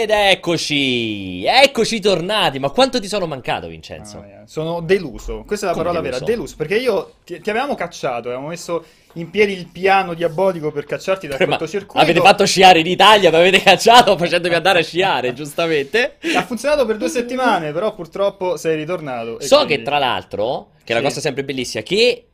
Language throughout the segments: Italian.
Ed eccoci, eccoci tornati. Ma quanto ti sono mancato, Vincenzo? Mia, Sono deluso, questa è la Come parola deluso? vera, deluso, perché io ti, ti avevamo cacciato, avevamo messo in piedi il piano diabolico per cacciarti dal cortocircuito. avete fatto sciare in Italia, mi avete cacciato facendomi andare a sciare, giustamente. Ha funzionato per due settimane, però purtroppo sei ritornato. So quindi- che tra l'altro, che è la Sì. cosa sempre bellissima, che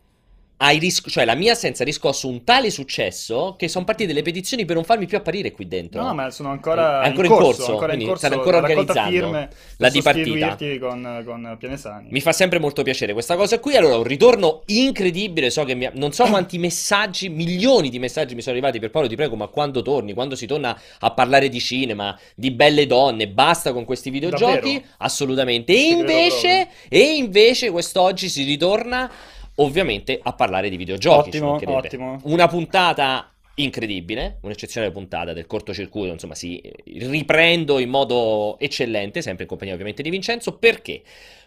hai ris- cioè la mia assenza ha riscosso un tale successo che sono partite le petizioni per non farmi più apparire qui dentro. No, ma sono ancora, È ancora in in corso, corso, ancora in corso ancora organizzando firme la dipartita. con, con Pianesani. Mi fa sempre molto piacere questa cosa qui. Allora, un ritorno incredibile. So che mi non so quanti messaggi, milioni di messaggi mi sono arrivati per Paolo. Ti prego, ma quando torni? Quando si torna a parlare di cinema, di belle donne? Basta con questi videogiochi? Davvero? Assolutamente. E invece, e invece, quest'oggi si ritorna ovviamente a parlare di videogiochi. Ottimo, ottimo. Una puntata. Incredibile, un'eccezionale puntata del cortocircuito, insomma, si riprendo in modo eccellente, sempre in compagnia ovviamente di Vincenzo, perché?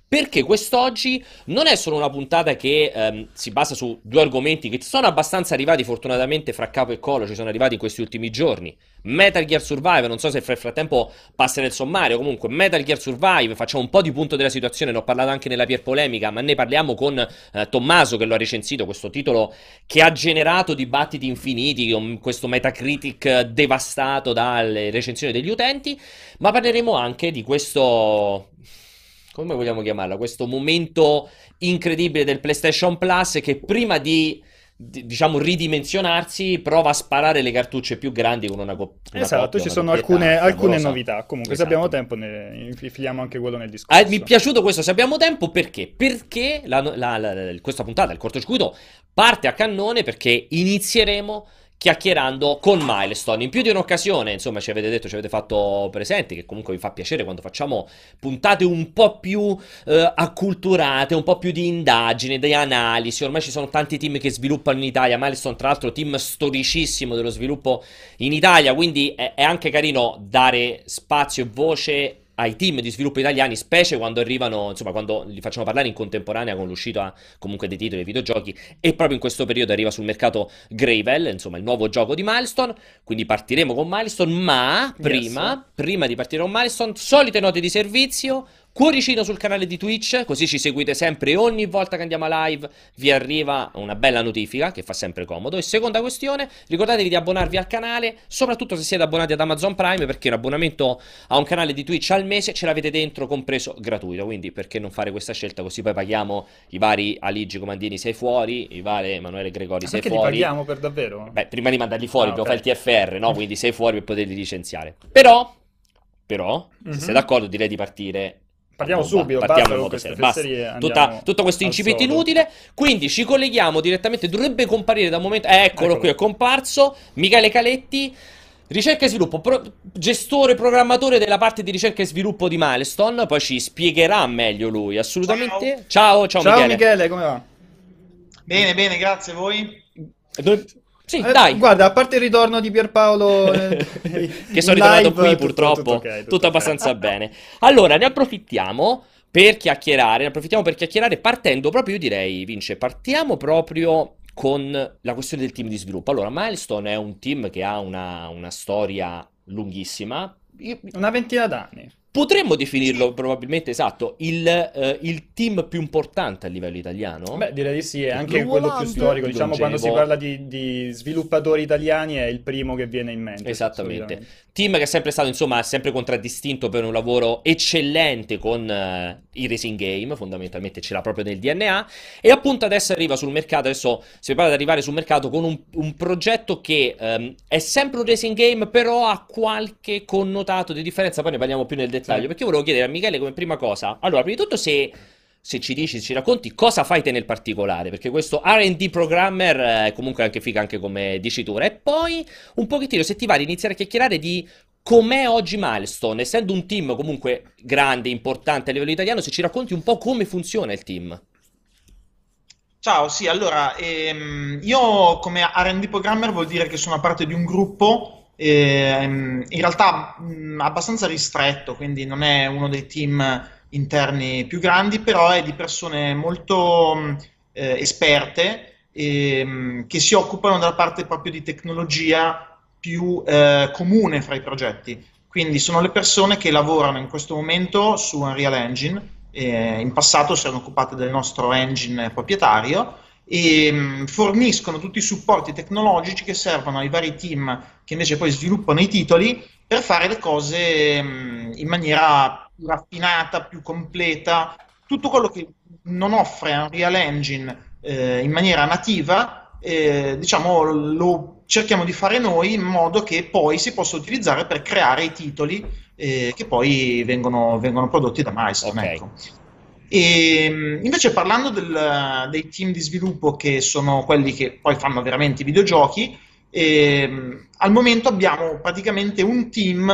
Perché quest'oggi non è solo una puntata che ehm, si basa su due argomenti che sono abbastanza arrivati fortunatamente fra capo e collo, ci sono arrivati in questi ultimi giorni. Metal Gear Survive, non so se nel frattempo passa nel sommario, comunque Metal Gear Survive, facciamo un po' di punto della situazione, ne ho parlato anche nella Pier Polemica, ma ne parliamo con eh, Tommaso che lo ha recensito, questo titolo che ha generato dibattiti infiniti, con questo Metacritic devastato dalle recensioni degli utenti, ma parleremo anche di questo come vogliamo chiamarla? Questo momento incredibile del PlayStation Plus che prima di, di- diciamo, ridimensionarsi prova a sparare le cartucce più grandi con una, co- una Esatto, coppia, ci sono alcune, alcune novità. Comunque, Esatto. se abbiamo tempo, ne infiliamo anche quello nel discorso. Ah, mi è piaciuto questo, se abbiamo tempo, perché? Perché la- la- la- questa puntata, il cortocircuito, parte a cannone perché inizieremo chiacchierando con Milestone. In più di un'occasione, insomma, ci avete detto, ci avete fatto presenti, che comunque vi fa piacere quando facciamo puntate un po' più eh, acculturate, un po' più di indagine, di analisi. Ormai ci sono tanti team che sviluppano in Italia. Milestone, tra l'altro, team storicissimo dello sviluppo in Italia, quindi è, è anche carino dare spazio e voce ai team di sviluppo italiani, specie quando arrivano, insomma, quando li facciamo parlare in contemporanea con l'uscita comunque dei titoli dei videogiochi e proprio in questo periodo arriva sul mercato Gravel, insomma, il nuovo gioco di Milestone, quindi partiremo con Milestone, ma prima, prima di partire con Milestone, solite note di servizio, cuoricino sul canale di Twitch, così ci seguite sempre e ogni volta che andiamo live vi arriva una bella notifica che fa sempre comodo. E seconda questione, ricordatevi di abbonarvi al canale, soprattutto se siete abbonati ad Amazon Prime, perché un abbonamento a un canale di Twitch al mese ce l'avete dentro compreso gratuito, quindi perché non fare questa scelta così poi paghiamo i vari Aligi Comandini sei fuori, i vari Emanuele Gregori sei Perché li fuori. paghiamo per davvero? Beh, prima di mandarli fuori, Ah, dobbiamo ok. fare il TFR, no? Quindi sei fuori per poterli licenziare. Però, però, se Mhm. sei d'accordo, direi di partire. Bomba. subito, partiamo in con modo queste serio. Basta. Tutta- tutto questo incipit inutile. Quindi ci colleghiamo direttamente. Dovrebbe comparire da un momento. Eccolo, Eccolo. qui, è comparso. Michele Caletti. Ricerca e sviluppo, pro- gestore, programmatore della parte di ricerca e sviluppo di Milestone. Poi ci spiegherà meglio lui, assolutamente. Ciao, ciao, Ciao Michele. Michele, come va? Bene, bene, grazie a voi. Dove- Sì, Eh, dai. Guarda, a parte il ritorno di Pierpaolo, eh, che sono ritornato live, qui tutto- purtroppo, tutto tutto, ok, tutto ok. abbastanza bene. Allora, ne approfittiamo per chiacchierare, ne approfittiamo per chiacchierare partendo proprio, io direi, Vince, partiamo proprio con la questione del team di sviluppo. Allora, Milestone è un team che ha una, una storia lunghissima. Io- Una ventina d'anni. Potremmo definirlo probabilmente esatto, il, eh, il team più importante a livello italiano? Beh, direi di sì, è anche Più quello più volante, storico. Diciamo, quando si parla di, di sviluppatori italiani è il primo che viene in mente. Esattamente. Team che è sempre stato, insomma, sempre contraddistinto per un lavoro eccellente con eh, i racing game, fondamentalmente ce l'ha proprio nel DNA, e appunto adesso arriva sul mercato, adesso si parla di arrivare sul mercato con un, un progetto che ehm, è sempre un racing game, però ha qualche connotato di differenza, poi ne parliamo più nel dettaglio, Sì. perché volevo chiedere a Michele come prima cosa, allora, prima di tutto se... Se ci dici, ci racconti cosa fai te nel particolare, perché questo RD programmer eh, è comunque anche figa anche come dicitura. E poi un pochettino se ti va di iniziare a chiacchierare di com'è oggi Milestone, essendo un team comunque grande, importante a livello italiano, se ci racconti un po' come funziona il team. Ciao, sì, allora, ehm, io come R&D programmer vuol dire che sono parte di un gruppo, in realtà mh, abbastanza ristretto, quindi non è uno dei team interni più grandi, però è di persone molto mh, eh, esperte ehm, che si occupano della parte proprio di tecnologia più eh, comune fra i progetti. quindi sono le persone che lavorano in questo momento su Unreal Engine, eh, in passato si erano occupate del nostro engine proprietario e mm, forniscono tutti i supporti tecnologici che servono ai vari team che invece poi sviluppano i titoli per fare le cose mm, in maniera più raffinata, più completa, tutto quello che non offre Unreal Engine eh, in maniera nativa, eh, diciamo, lo cerchiamo di fare noi in modo che poi si possa utilizzare per creare i titoli eh, che poi vengono, vengono, prodotti da Milestone. Okay. Ecco. E, invece parlando del, dei team di sviluppo che sono quelli che poi fanno veramente i videogiochi, eh, al momento abbiamo praticamente un team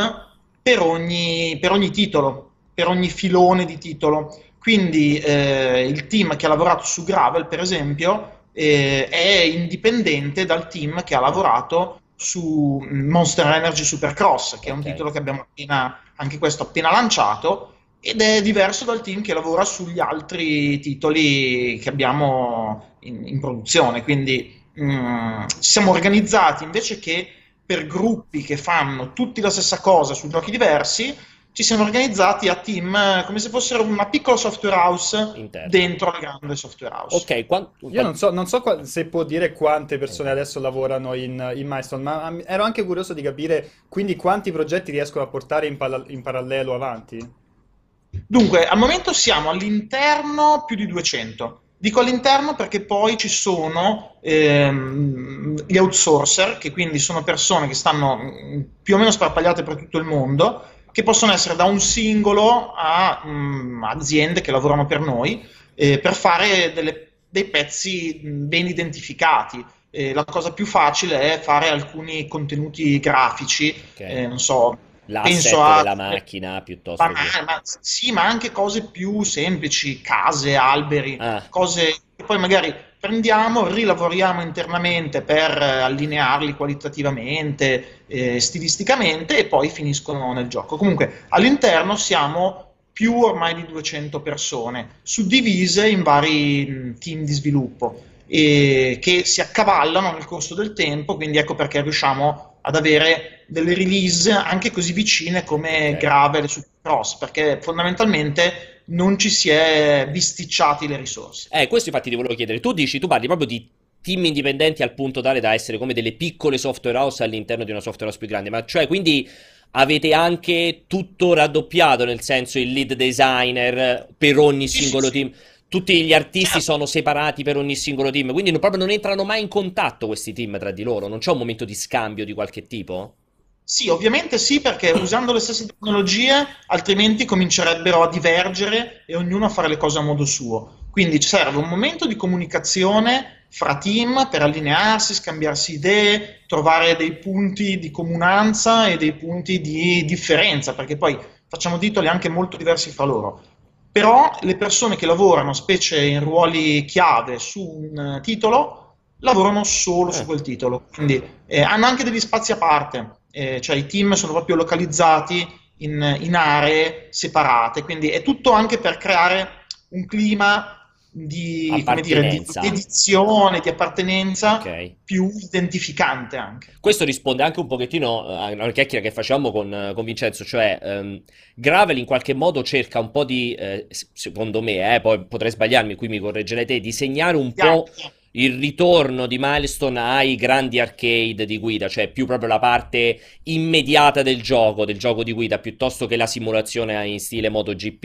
per ogni, per ogni titolo, per ogni filone di titolo. Quindi eh, il team che ha lavorato su Gravel, per esempio, eh, è indipendente dal team che ha lavorato su Monster Energy Supercross, che è un titolo che abbiamo appena, anche questo appena lanciato, ed è diverso dal team che lavora sugli altri titoli che abbiamo in, in produzione. Quindi mh, mm, ci siamo organizzati invece che per gruppi che fanno tutti la stessa cosa su giochi diversi, ci siamo organizzati a team come se fossero una piccola software house Interno. dentro la grande software house. Ok, quant- io non so, non so qua- se può dire quante persone adesso lavorano in, in Milestone, ma ero anche curioso di capire quindi quanti progetti riescono a portare in, pal- in parallelo avanti. Dunque, al momento siamo all'interno più di 200. Dico all'interno perché poi ci sono ehm, gli outsourcer, che quindi sono persone che stanno mm, più o meno sparpagliate per tutto il mondo, che possono essere da un singolo a mh, mm, aziende che lavorano per noi eh, per fare delle, dei pezzi mm, ben identificati. Eh, la cosa più facile è fare alcuni contenuti grafici, okay. eh, non so, L'asset a, della macchina piuttosto ma, che... ma, sì, ma anche cose più semplici, case, alberi, ah. cose che poi magari prendiamo, rilavoriamo internamente per allinearli qualitativamente, eh, stilisticamente e poi finiscono nel gioco. Comunque all'interno siamo più ormai di 200 persone, suddivise in vari mm, team di sviluppo e che si accavallano nel corso del tempo, quindi ecco perché riusciamo ad avere delle release anche così vicine come okay. Gravel e Supercross, perché fondamentalmente non ci si è bisticciati le risorse. Eh, questo infatti ti volevo chiedere. Tu dici, tu parli proprio di team indipendenti al punto tale da essere come delle piccole software house all'interno di una software house più grande, ma cioè quindi avete anche tutto raddoppiato, nel senso il lead designer per ogni sì, singolo sì, team. Sì. Tutti gli artisti sono separati per ogni singolo team, quindi non, proprio non entrano mai in contatto questi team tra di loro. Non c'è un momento di scambio di qualche tipo? Sì, ovviamente sì, perché usando le stesse tecnologie altrimenti comincerebbero a divergere e ognuno a fare le cose a modo suo. Quindi serve un momento di comunicazione fra team per allinearsi, scambiarsi idee, trovare dei punti di comunanza e dei punti di differenza, perché poi facciamo titoli anche molto diversi fra loro. Però le persone che lavorano, specie in ruoli chiave su un titolo, lavorano solo eh. su quel titolo, quindi eh, hanno anche degli spazi a parte. Eh, cioè i team sono proprio localizzati in, in, aree separate, quindi è tutto anche per creare un clima di, dire, di edizione, di appartenenza okay. più identificante anche. Questo risponde anche un pochettino a una chiacchiera che facciamo con, con Vincenzo, cioè um, Gravel in qualche modo cerca un po' di, eh, secondo me, eh, poi potrei sbagliarmi, qui mi correggerete, di segnare un yeah. po' il ritorno di Milestone ai grandi arcade di guida, cioè più proprio la parte immediata del gioco, del gioco di guida, piuttosto che la simulazione in stile MotoGP.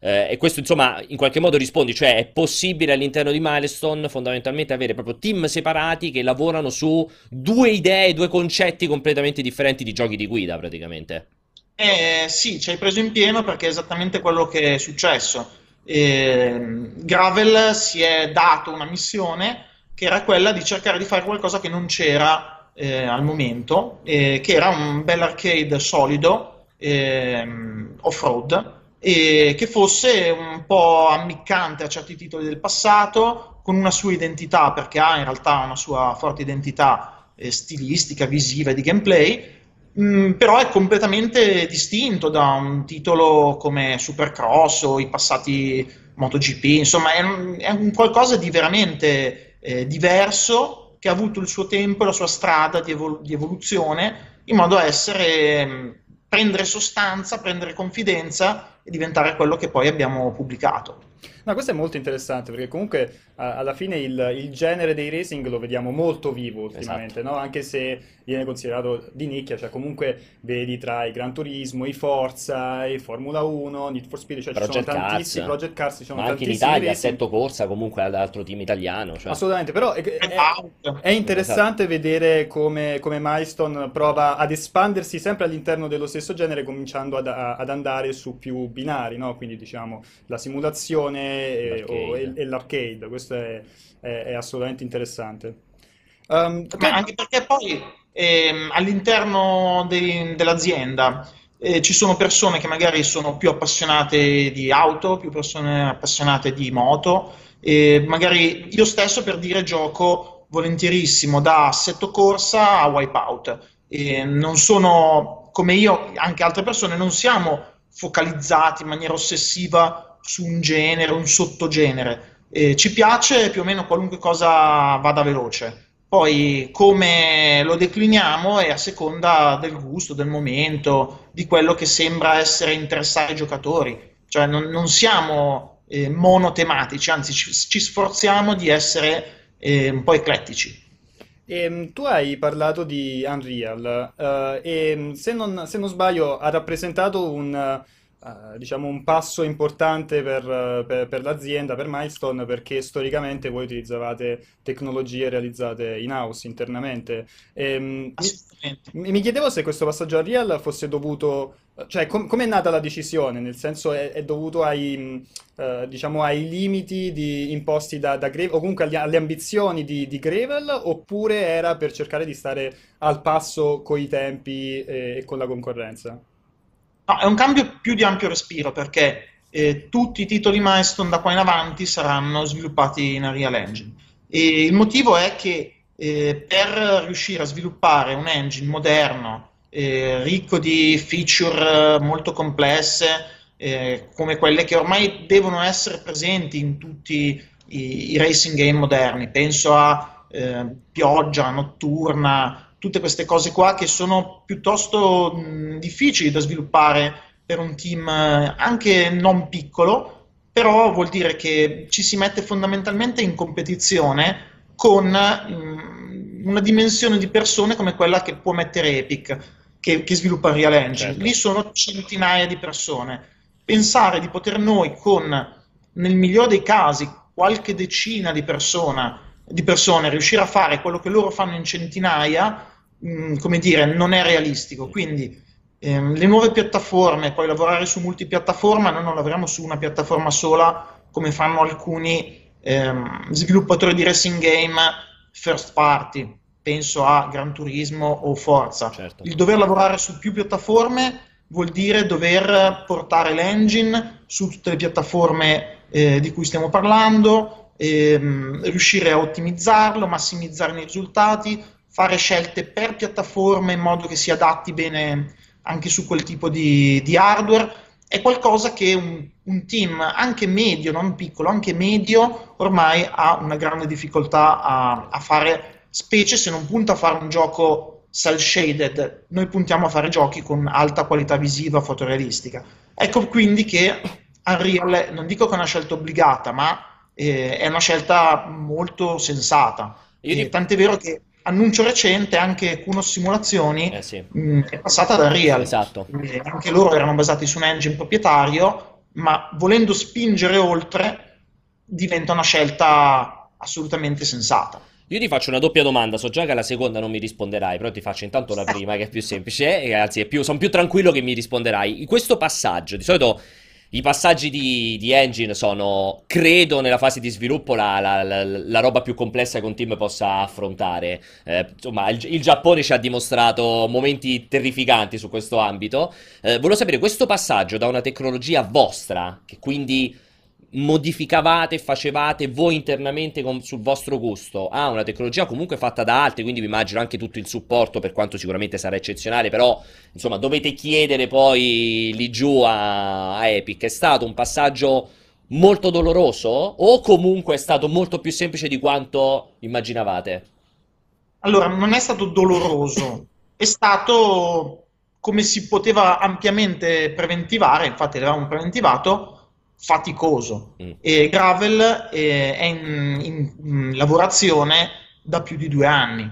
Eh, e questo, insomma, in qualche modo rispondi, cioè è possibile all'interno di Milestone fondamentalmente avere proprio team separati che lavorano su due idee, due concetti completamente differenti di giochi di guida, praticamente. Eh, sì, ci hai preso in pieno perché è esattamente quello che è successo. Eh, Gravel si è dato una missione che era quella di cercare di fare qualcosa che non c'era eh, al momento, eh, che era un bel arcade solido, ehm, off-road, e che fosse un po' ammiccante a certi titoli del passato, con una sua identità, perché ha in realtà una sua forte identità eh, stilistica, visiva e di gameplay, mm, però è completamente distinto da un titolo come Supercross o i passati MotoGP, insomma è, è un qualcosa di veramente eh, diverso che ha avuto il suo tempo e la sua strada di, evol- di, evoluzione in modo da essere mm, prendere sostanza, prendere confidenza e diventare quello che poi abbiamo pubblicato. No, questo è molto interessante perché comunque a- alla fine il, il genere dei racing lo vediamo molto vivo ultimamente, Esatto. no? Anche se viene considerato di nicchia, cioè comunque vedi tra i Gran Turismo, i Forza, i Formula 1, Need for Speed, cioè ci sono Project tantissimi, Cars, Project Cars, ci sono ma anche in Italia, racing. Assetto Corsa comunque l'altro team italiano, cioè. Assolutamente, però è, è- è interessante vedere come, come Milestone prova ad espandersi sempre all'interno dello stesso genere, cominciando ad, a- ad andare su più binari, no? Quindi diciamo la simulazione e, o- e- L'arcade. e l'arcade, questo è, è- è assolutamente interessante. Um, tu- Ma anche perché poi ehm, all'interno dei- dell'azienda eh, ci sono persone che magari sono più appassionate di auto, più persone appassionate di moto, e magari io stesso per dire gioco volentierissimo da assetto corsa a wipeout. E non sono come io, anche altre persone, non siamo focalizzati in maniera ossessiva su un genere, un sottogenere. Eh, ci piace più o meno qualunque cosa vada veloce. Poi come lo decliniamo è a seconda del gusto, del momento, di quello che sembra essere interessare i giocatori. Cioè non, non siamo eh, monotematici, anzi ci, ci sforziamo di essere eh, un po' eclettici. Ehm, tu hai parlato di Unreal eh, e se non, se non sbaglio ha rappresentato un, eh, diciamo un passo importante per, eh, per- per l'azienda, per Milestone, perché storicamente voi utilizzavate tecnologie realizzate in-house, internamente. Ehm, mi, Assolutamente. mi mi chiedevo se questo passaggio a Unreal fosse dovuto, cioè com- com'è nata la decisione, nel senso è, è dovuto ai, eh, diciamo, ai limiti di- imposti da, da Gravel, o comunque alle, alle ambizioni di, di Gravel, oppure era per cercare di stare al passo con i tempi e, e con la concorrenza? No, è un cambio più di ampio respiro perché eh, tutti i titoli milestone da qua in avanti saranno sviluppati in Unreal Engine. E il motivo è che eh, per riuscire a sviluppare un engine moderno, eh, ricco di feature eh, molto complesse, eh, come quelle che ormai devono essere presenti in tutti i, i racing game moderni, penso a eh, pioggia notturna, tutte queste cose qua che sono piuttosto mh, difficili da sviluppare per un team eh, anche non piccolo, però vuol dire che ci si mette fondamentalmente in competizione con mh, una dimensione di persone come quella che può mettere Epic, che, che sviluppa Real Engine. Certo. Lì sono centinaia di persone. Pensare di poter noi con, nel migliore dei casi, qualche decina di persona- di persone riuscire a fare quello che loro fanno in centinaia, mh, come dire, non è realistico. Quindi ehm, le nuove piattaforme, poi lavorare su multipiattaforma, noi non lavoriamo su una piattaforma sola come fanno alcuni ehm, sviluppatori di racing game first party, penso a Gran Turismo o Forza. Certo. Il dover lavorare su più piattaforme vuol dire dover portare l'engine su tutte le piattaforme eh, di cui stiamo parlando, ehm, riuscire a ottimizzarlo, massimizzare i risultati, fare scelte per piattaforme in modo che si adatti bene anche su quel tipo di, di hardware. È qualcosa che un, un team anche medio, non piccolo, anche medio, ormai ha una grande difficoltà a, a fare, specie se non punta a fare un gioco cel shaded, noi puntiamo a fare giochi con alta qualità visiva, fotorealistica. Ecco quindi che Unreal, non dico che è una scelta obbligata, ma eh, è una scelta molto sensata. Io E tant'è vero che annuncio recente anche Kuno Simulazioni Eh sì, mh, è passata da Unreal. esatto. Eh, anche loro erano basati su un engine proprietario, ma volendo spingere oltre diventa una scelta assolutamente sensata. Io ti faccio una doppia domanda, so già che alla seconda non mi risponderai, però ti faccio intanto la prima che è più semplice, e anzi è più, sono più tranquillo che mi risponderai. In questo passaggio, di solito i passaggi di, di engine sono, credo, nella fase di sviluppo la, la- la- la roba più complessa che un team possa affrontare. Eh, insomma, il, il Giappone ci ha dimostrato momenti terrificanti su questo ambito. Eh, volevo sapere, questo passaggio da una tecnologia vostra, che quindi modificavate facevate voi internamente con- sul vostro gusto a una tecnologia comunque fatta da altri, quindi vi immagino anche tutto il supporto, per quanto sicuramente sarà eccezionale, però insomma dovete chiedere poi lì giù a, a Epic. È stato un passaggio molto doloroso o comunque è stato molto più semplice di quanto immaginavate? Allora, non è stato doloroso, è stato come si poteva ampiamente preventivare, infatti l'avevamo preventivato, faticoso. Mm. E Gravel eh, è in, in, in, lavorazione da più di due anni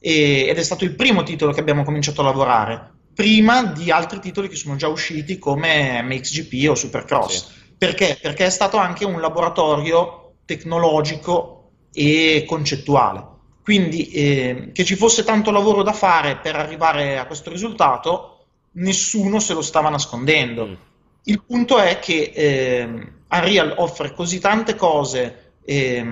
e, ed è stato il primo titolo che abbiamo cominciato a lavorare, prima di altri titoli che sono già usciti come MXGP o Supercross. Sì. Perché? Perché è stato anche un laboratorio tecnologico e concettuale. Quindi eh, che ci fosse tanto lavoro da fare per arrivare a questo risultato, nessuno se lo stava nascondendo. Mm. Il punto è che eh, Unreal offre così tante cose eh,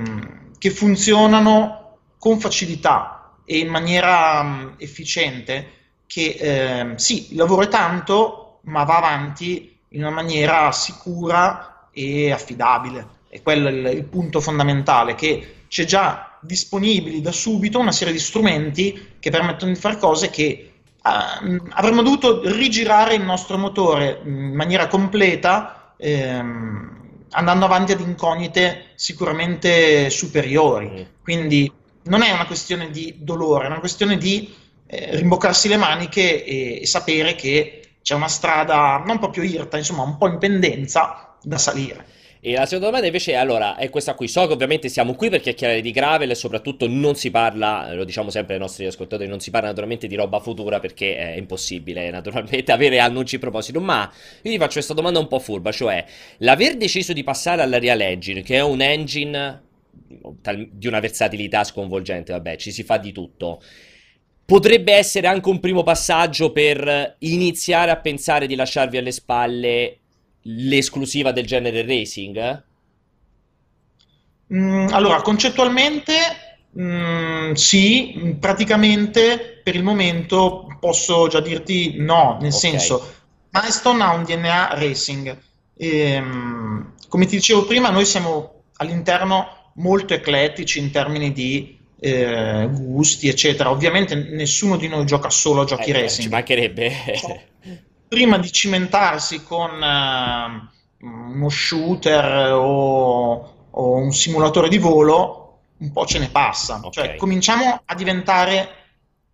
che funzionano con facilità e in maniera um, efficiente che eh, sì, il lavoro è tanto, ma va avanti in una maniera sicura e affidabile. E quello è il, il punto fondamentale, che c'è già disponibili da subito una serie di strumenti che permettono di fare cose che avremmo dovuto rigirare il nostro motore in maniera completa ehm, andando avanti ad incognite sicuramente superiori. Quindi non è una questione di dolore, è una questione di eh, rimboccarsi le maniche e, e sapere che c'è una strada non proprio irta, insomma un po' in pendenza da salire. E la seconda domanda invece è, allora, è questa qui. So che ovviamente siamo qui per chiacchierare di Gravel e soprattutto non si parla, lo diciamo sempre ai nostri ascoltatori, non si parla naturalmente di roba futura perché è impossibile naturalmente avere annunci in proposito, ma io ti faccio questa domanda un po' furba, cioè l'aver deciso di passare alla Real Engine, che è un engine di una versatilità sconvolgente, vabbè, ci si fa di tutto. Potrebbe essere anche un primo passaggio per iniziare a pensare di lasciarvi alle spalle l'esclusiva del genere racing? Mm, allora, concettualmente mm, sì, praticamente per il momento posso già dirti no, nel okay. senso, Milestone ha un DNA racing. E, ehm, come ti dicevo prima, noi siamo all'interno molto eclettici in termini di eh, gusti, eccetera. Ovviamente nessuno di noi gioca solo a giochi eh, racing. Ci mancherebbe. Prima di cimentarsi con uh, uno shooter o, o, un simulatore di volo, un po' ce ne passa. Okay. Cioè, cominciamo a diventare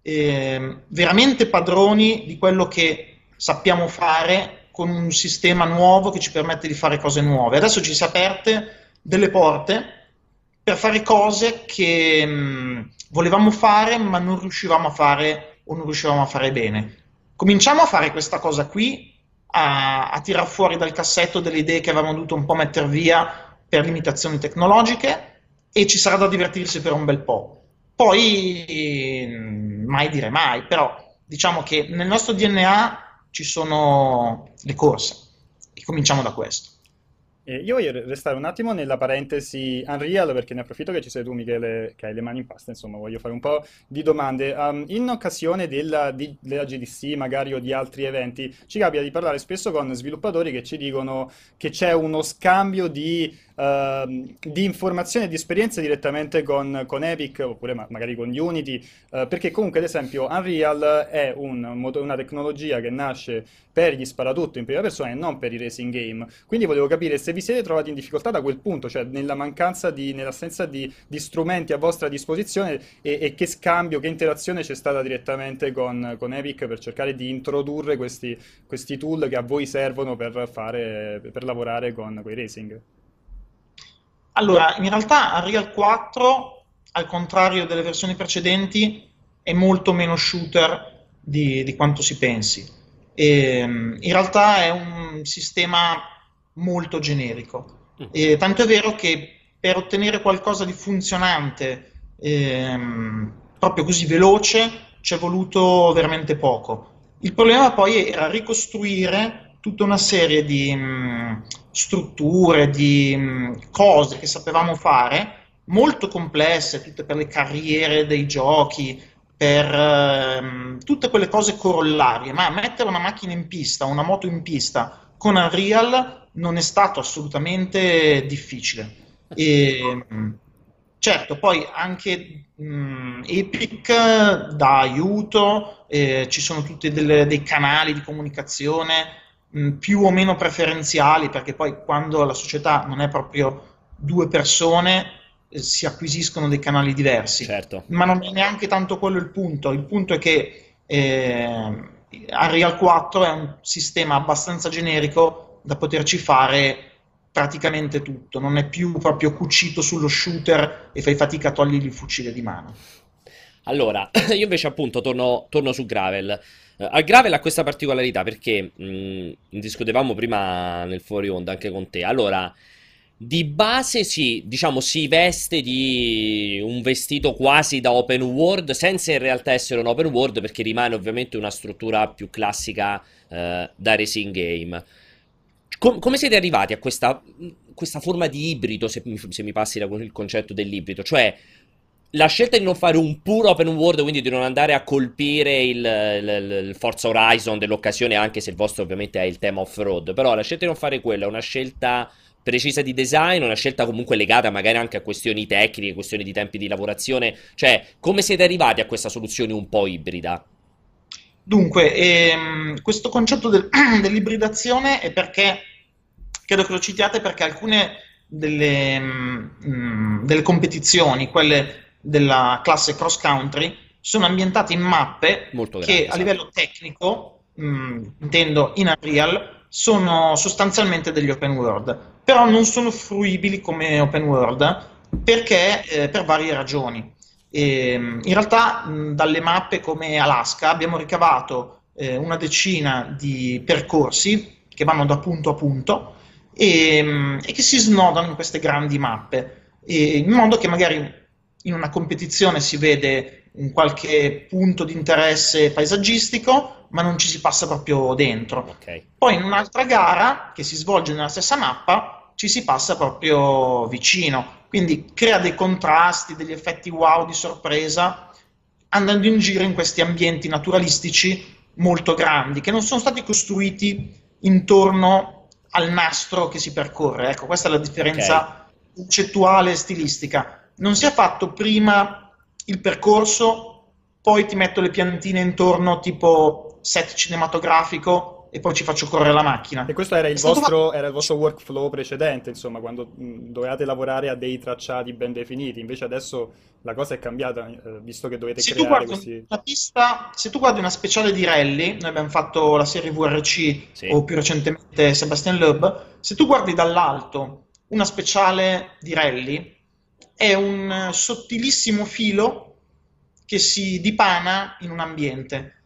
eh, veramente padroni di quello che sappiamo fare con un sistema nuovo che ci permette di fare cose nuove. Adesso ci si è aperte delle porte per fare cose che mh, mm, volevamo fare ma non riuscivamo a fare o non riuscivamo a fare bene cominciamo a fare questa cosa qui, a, a tirar fuori dal cassetto delle idee che avevamo dovuto un po' mettere via per limitazioni tecnologiche e ci sarà da divertirsi per un bel po'. Poi mai dire mai, però diciamo che nel nostro DNA ci sono le corse e cominciamo da questo. Eh, io voglio restare un attimo nella parentesi Unreal perché ne approfitto che ci sei tu Michele che hai le mani in pasta, insomma voglio fare un po' di domande. Um, in occasione della, di, della, GDC magari o di altri eventi ci capita di parlare spesso con sviluppatori che ci dicono che c'è uno scambio di uh, di informazioni e di esperienze direttamente con, con Epic oppure ma- magari con Unity, uh, perché comunque ad esempio Unreal è un, una tecnologia che nasce per gli sparatutto in prima persona e non per i racing game. Quindi volevo capire se vi siete trovati in difficoltà da quel punto, cioè nella mancanza di, nell'assenza di, di strumenti a vostra disposizione e, e, che scambio, che interazione c'è stata direttamente con, con Epic per cercare di introdurre questi, questi, tool che a voi servono per, fare, per lavorare con i racing. Allora, in realtà Unreal 4, al contrario delle versioni precedenti, è molto meno shooter di, di quanto si pensi. E, ehm, in realtà è un sistema molto generico. Mm. E, tanto è vero che per ottenere qualcosa di funzionante, ehm, proprio così veloce, ci è voluto veramente poco. Il problema poi era ricostruire tutta una serie di mh, mm, strutture, di mh, mm, cose che sapevamo fare, molto complesse, tutte per le carriere dei giochi, per uh, tutte quelle cose corollarie, ma mettere una macchina in pista, una moto in pista con Unreal non è stato assolutamente difficile. E, mm, certo, poi anche mh, Epic dà aiuto, eh, ci sono tutti dei canali di comunicazione più o meno preferenziali, perché poi quando la società non è proprio due persone eh, si acquisiscono dei canali diversi. Certo. Ma non è neanche tanto quello il punto. Il punto è che eh, Unreal 4 è un sistema abbastanza generico da poterci fare praticamente tutto, non è più proprio cucito sullo shooter e fai fatica a togliergli il fucile di mano. Allora, io invece appunto torno, torno su Gravel. Uh, al ha questa particolarità perché mh, discutevamo prima nel fuori onda anche con te. Allora, di base sì, diciamo si veste di un vestito quasi da open world, senza in realtà essere un open world perché rimane ovviamente una struttura più classica uh, da racing game. Com- come siete arrivati a questa, questa, forma di ibrido, se mi, se mi passi il concetto dell'ibrido? Cioè, la scelta di non fare un puro open world, quindi di non andare a colpire il, il, il Forza Horizon dell'occasione, anche se il vostro ovviamente è il tema off-road, però la scelta di non fare quello è una scelta precisa di design, una scelta comunque legata magari anche a questioni tecniche, questioni di tempi di lavorazione, cioè come siete arrivati a questa soluzione un po' ibrida? Dunque, ehm, questo concetto del, dell'ibridazione è perché, credo che lo citiate perché alcune delle, mh, mm, delle competizioni, quelle della classe cross country, sono ambientate in mappe grande, che a esatto. livello tecnico, mh, mm, intendo in Unreal, sono sostanzialmente degli open world, però non sono fruibili come open world perché eh, per varie ragioni. E, ehm, in realtà mh, dalle mappe come Alaska abbiamo ricavato eh, una decina di percorsi che vanno da punto a punto e, mh, e che si snodano in queste grandi mappe, e, in modo che magari in una competizione si vede un qualche punto di interesse paesaggistico, ma non ci si passa proprio dentro. Okay. Poi in un'altra gara che si svolge nella stessa mappa ci si passa proprio vicino quindi crea dei contrasti, degli effetti wow di sorpresa, andando in giro in questi ambienti naturalistici molto grandi, che non sono stati costruiti intorno al nastro che si percorre. Ecco, questa è la differenza okay. concettuale e stilistica. Non si è fatto prima il percorso, poi ti metto le piantine intorno, tipo set cinematografico, e poi ci faccio correre la macchina. E questo era il, vostro, era il vostro, workflow precedente, insomma, quando mh, dovevate lavorare a dei tracciati ben definiti, invece adesso la cosa è cambiata, eh, visto che dovete se creare questi... Pista, se tu guardi una speciale di rally, noi abbiamo fatto la serie VRC sì. o più recentemente Sebastian Loeb, se tu guardi dall'alto una speciale di rally, è un sottilissimo filo che si dipana in un ambiente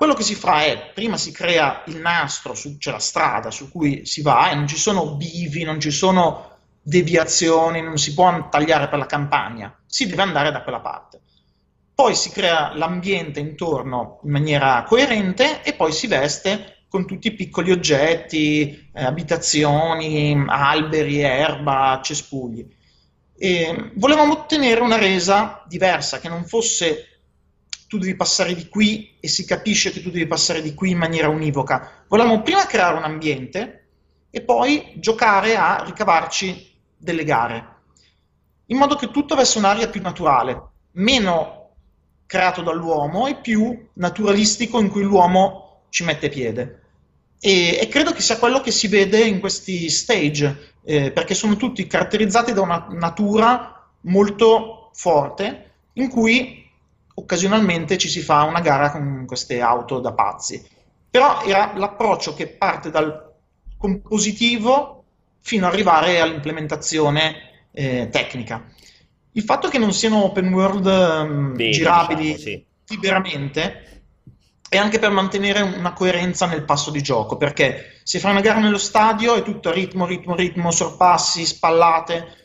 quello che si fa è, prima si crea il nastro, su, c'è la strada su cui si va e non ci sono bivi, non ci sono deviazioni, non si può tagliare per la campagna, si deve andare da quella parte. Poi si crea l'ambiente intorno in maniera coerente e poi si veste con tutti i piccoli oggetti, eh, abitazioni, alberi, erba, cespugli. E volevamo ottenere una resa diversa, che non fosse tu devi passare di qui e si capisce che tu devi passare di qui in maniera univoca. Volevamo prima creare un ambiente e poi giocare a ricavarci delle gare, in modo che tutto avesse un'aria più naturale, meno creato dall'uomo e più naturalistico in cui l'uomo ci mette piede. E, e credo che sia quello che si vede in questi stage, eh, perché sono tutti caratterizzati da una natura molto forte in cui occasionalmente ci si fa una gara con queste auto da pazzi. Però era l'approccio che parte dal compositivo fino ad arrivare all'implementazione eh, tecnica. Il fatto che non siano open world um, Bene, girabili diciamo, sì. liberamente è anche per mantenere una coerenza nel passo di gioco, perché se fai una gara nello stadio è tutto ritmo, ritmo, ritmo, sorpassi, spallate.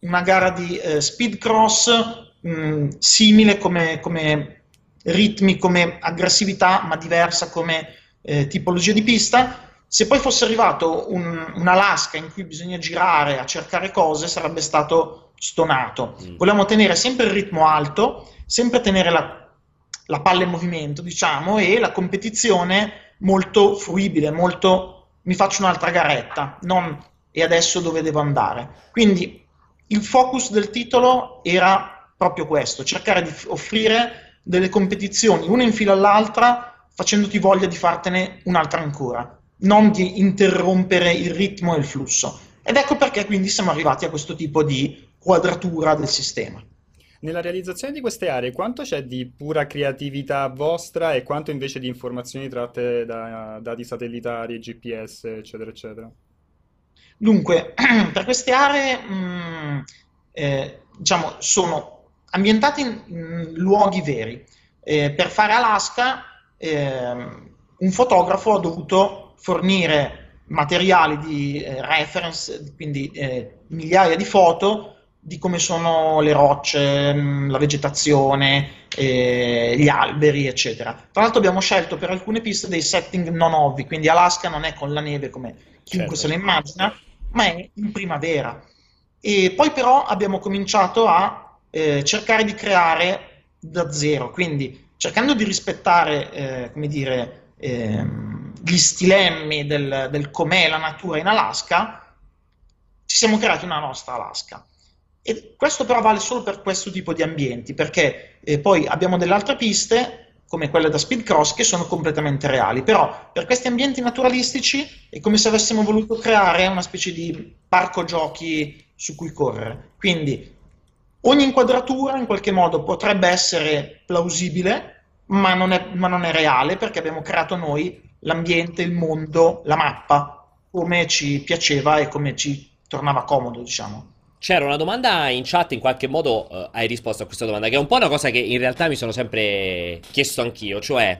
Una gara di eh, speed cross mh, simile come, come, ritmi, come aggressività, ma diversa come eh, tipologia di pista. Se poi fosse arrivato un, un, Alaska in cui bisogna girare a cercare cose, sarebbe stato stonato. Mm. Volevamo tenere sempre il ritmo alto, sempre tenere la, la palla in movimento, diciamo, e la competizione molto fruibile, molto mi faccio un'altra garetta, non e adesso dove devo andare. Quindi il focus del titolo era proprio questo, cercare di offrire delle competizioni una in fila all'altra facendoti voglia di fartene un'altra ancora, non di interrompere il ritmo e il flusso. Ed ecco perché quindi siamo arrivati a questo tipo di quadratura del sistema. Nella realizzazione di queste aree, quanto c'è di pura creatività vostra e quanto invece di informazioni tratte da dati satellitari, GPS, eccetera, eccetera? Dunque, per queste aree, mh, eh, diciamo, sono ambientate in, in luoghi veri. Eh, per fare Alaska, eh, un fotografo ha dovuto fornire materiali di eh, reference, quindi eh, migliaia di foto di come sono le rocce, mm, la vegetazione, eh, gli alberi, eccetera. Tra l'altro abbiamo scelto per alcune piste dei setting non ovvi, quindi Alaska non è con la neve come chiunque certo. se la immagina, ma è in primavera. E poi però abbiamo cominciato a eh, cercare di creare da zero, quindi cercando di rispettare, eh, come dire, ehm, gli stilemmi del, del com'è la natura in Alaska, ci siamo creati una nostra Alaska. E questo però vale solo per questo tipo di ambienti, perché eh, poi abbiamo delle altre piste, come quelle da Speed Cross, che sono completamente reali. Però per questi ambienti naturalistici è come se avessimo voluto creare una specie di parco giochi su cui correre. Quindi ogni inquadratura in qualche modo potrebbe essere plausibile, ma non è, ma non è reale, perché abbiamo creato noi l'ambiente, il mondo, la mappa, come ci piaceva e come ci tornava comodo, diciamo. C'era una domanda in chat, in qualche modo uh, hai risposto a questa domanda, che è un po' una cosa che in realtà mi sono sempre chiesto anch'io, cioè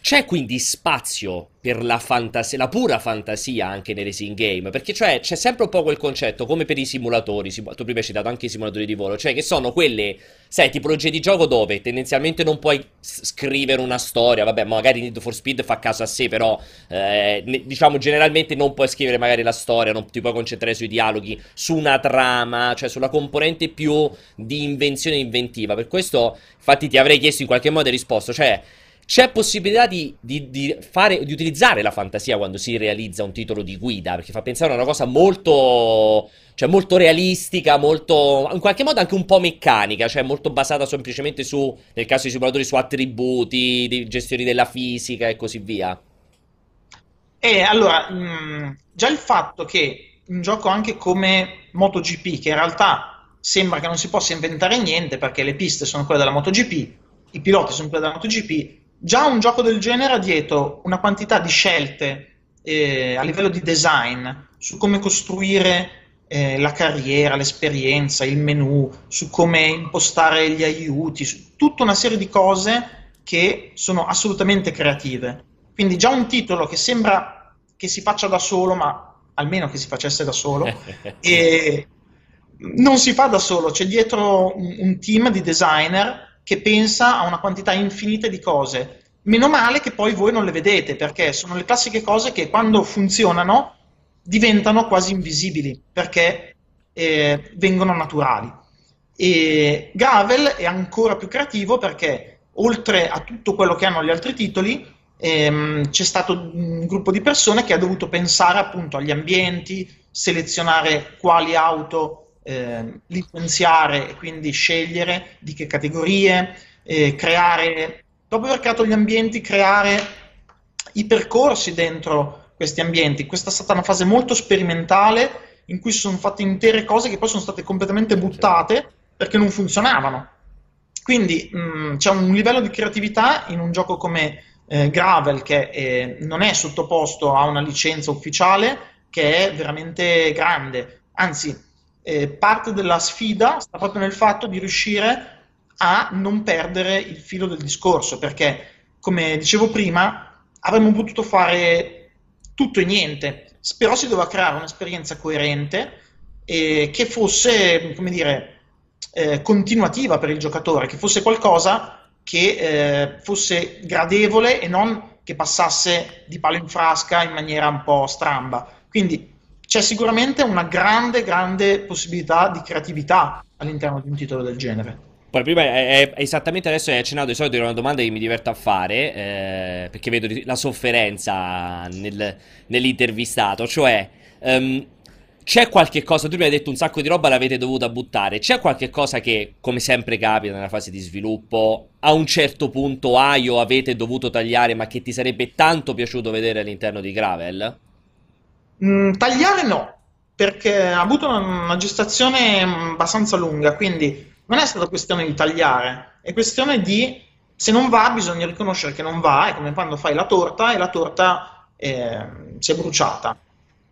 c'è quindi spazio per la fantasia, la pura fantasia anche nei racing game, perché cioè c'è sempre un po' quel concetto, come per i simulatori, sim- tu prima hai citato anche i simulatori di volo, cioè che sono quelle, sai, tipologie di gioco dove tendenzialmente non puoi scrivere una storia, vabbè, magari Need for Speed fa caso a sé, però eh, ne- diciamo generalmente non puoi scrivere magari la storia, non ti puoi concentrare sui dialoghi, su una trama, cioè sulla componente più di invenzione inventiva, per questo infatti ti avrei chiesto in qualche modo e risposto, cioè c'è possibilità di, di, di, fare, di utilizzare la fantasia quando si realizza un titolo di guida, perché fa pensare a una cosa molto, cioè molto realistica, molto, in qualche modo anche un po' meccanica, cioè molto basata semplicemente su, nel caso dei simulatori, su attributi, gestioni della fisica e così via. E allora, mh, mm, già il fatto che un gioco anche come MotoGP, che in realtà sembra che non si possa inventare niente perché le piste sono quelle della MotoGP, i piloti sono quelli della MotoGP, già un gioco del genere ha dietro una quantità di scelte eh, a livello di design su come costruire eh, la carriera, l'esperienza, il menu, su come impostare gli aiuti, su tutta una serie di cose che sono assolutamente creative. Quindi già un titolo che sembra che si faccia da solo, ma almeno che si facesse da solo, e non si fa da solo, c'è dietro un, un team di designer che pensa a una quantità infinita di cose. Meno male che poi voi non le vedete, perché sono le classiche cose che quando funzionano diventano quasi invisibili, perché eh, vengono naturali. E Gravel è ancora più creativo perché oltre a tutto quello che hanno gli altri titoli, ehm, c'è stato un gruppo di persone che ha dovuto pensare appunto agli ambienti, selezionare quali auto eh, licenziare e quindi scegliere di che categorie, eh, creare, dopo aver creato gli ambienti, creare i percorsi dentro questi ambienti. Questa è stata una fase molto sperimentale in cui sono fatte intere cose che poi sono state completamente buttate perché non funzionavano. Quindi mh, mm, c'è un livello di creatività in un gioco come eh, Gravel che eh, non è sottoposto a una licenza ufficiale che è veramente grande. Anzi, eh, parte della sfida sta proprio nel fatto di riuscire a non perdere il filo del discorso, perché come dicevo prima avremmo potuto fare tutto e niente, però si doveva creare un'esperienza coerente e che fosse, come dire, eh, continuativa per il giocatore, che fosse qualcosa che eh, fosse gradevole e non che passasse di palo in frasca in maniera un po' stramba. Quindi c'è sicuramente una grande, grande possibilità di creatività all'interno di un titolo del genere. Poi prima è, è esattamente adesso hai accennato di solito è una domanda che mi diverto a fare eh, perché vedo la sofferenza nel, nell'intervistato, cioè um, c'è qualche cosa, tu mi hai detto un sacco di roba l'avete dovuta buttare, c'è qualche cosa che come sempre capita nella fase di sviluppo a un certo punto hai o avete dovuto tagliare ma che ti sarebbe tanto piaciuto vedere all'interno di Gravel? Mm, tagliare no, perché ha avuto una, una, gestazione abbastanza lunga, quindi non è stata questione di tagliare, è questione di se non va bisogna riconoscere che non va, è come quando fai la torta e la torta eh, si è bruciata.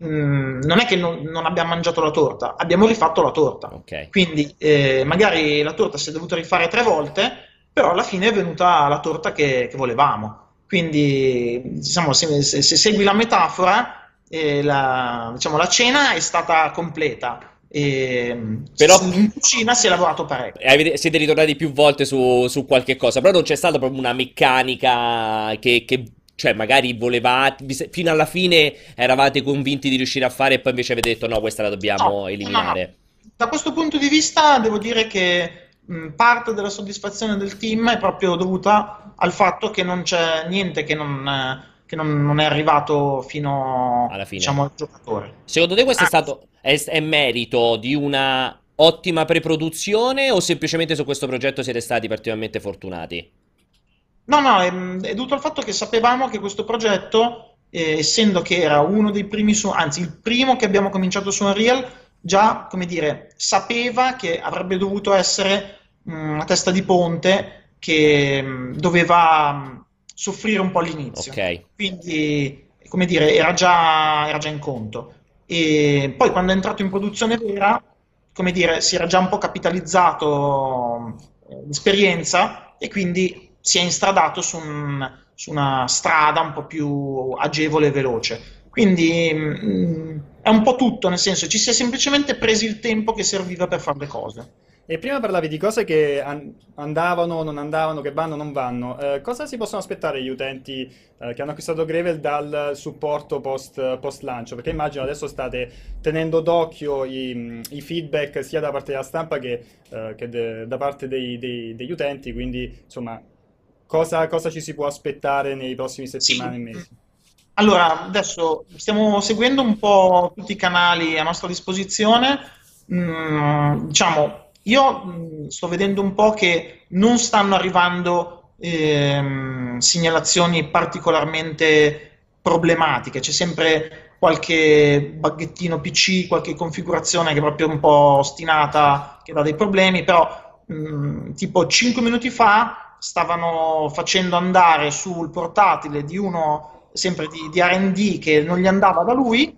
Mm, non è che non, non, abbiamo mangiato la torta, abbiamo rifatto la torta. Okay. Quindi eh, magari la torta si è dovuta rifare tre volte, però alla fine è venuta la torta che, che volevamo. Quindi, diciamo, se, se, se segui la metafora, eh, la, diciamo, la cena è stata completa. E però in cucina si è lavorato parecchio. Siete ritornati più volte su, su qualche cosa, però non c'è stata proprio una meccanica che, che cioè, magari volevate, fino alla fine eravate convinti di riuscire a fare e poi invece avete detto no, questa la dobbiamo no, eliminare. No, no. Da questo punto di vista devo dire che mh, parte della soddisfazione del team è proprio dovuta al fatto che non c'è niente che non, che non, non è arrivato fino alla fine. Diciamo, al giocatore. Secondo te questo ah. è stato è, è merito di una ottima preproduzione o semplicemente su questo progetto siete stati particolarmente fortunati? No, no, è, è dovuto al fatto che sapevamo che questo progetto, eh, essendo che era uno dei primi, su, anzi il primo che abbiamo cominciato su Unreal, già, come dire, sapeva che avrebbe dovuto essere mh, una testa di ponte che mh, doveva mh, soffrire un po' all'inizio. Ok. Quindi, come dire, era già, era già in conto. E poi quando è entrato in produzione vera, come dire, si era già un po' capitalizzato eh, l'esperienza e quindi si è instradato su, un, su una strada un po' più agevole e veloce. Quindi mh, mm, è un po' tutto, nel senso ci si è semplicemente presi il tempo che serviva per fare le cose. E prima parlavi di cose che an- andavano, non andavano, che vanno, non vanno. Eh, cosa si possono aspettare gli utenti eh, che hanno acquistato Gravel dal supporto post, post lancio? Perché immagino adesso state tenendo d'occhio i, i feedback sia da parte della stampa che, eh, che de- da parte dei, dei, degli utenti, quindi insomma cosa, cosa ci si può aspettare nei prossimi settimane sì. e mesi? Allora, adesso stiamo seguendo un po' tutti i canali a nostra disposizione. Mm, diciamo, io mm, sto vedendo un po' che non stanno arrivando ehm, segnalazioni particolarmente problematiche. C'è sempre qualche baghettino PC, qualche configurazione che è proprio un po' ostinata, che dà dei problemi, però mh, mm, tipo 5 minuti fa stavano facendo andare sul portatile di uno sempre di, di RD che non gli andava da lui,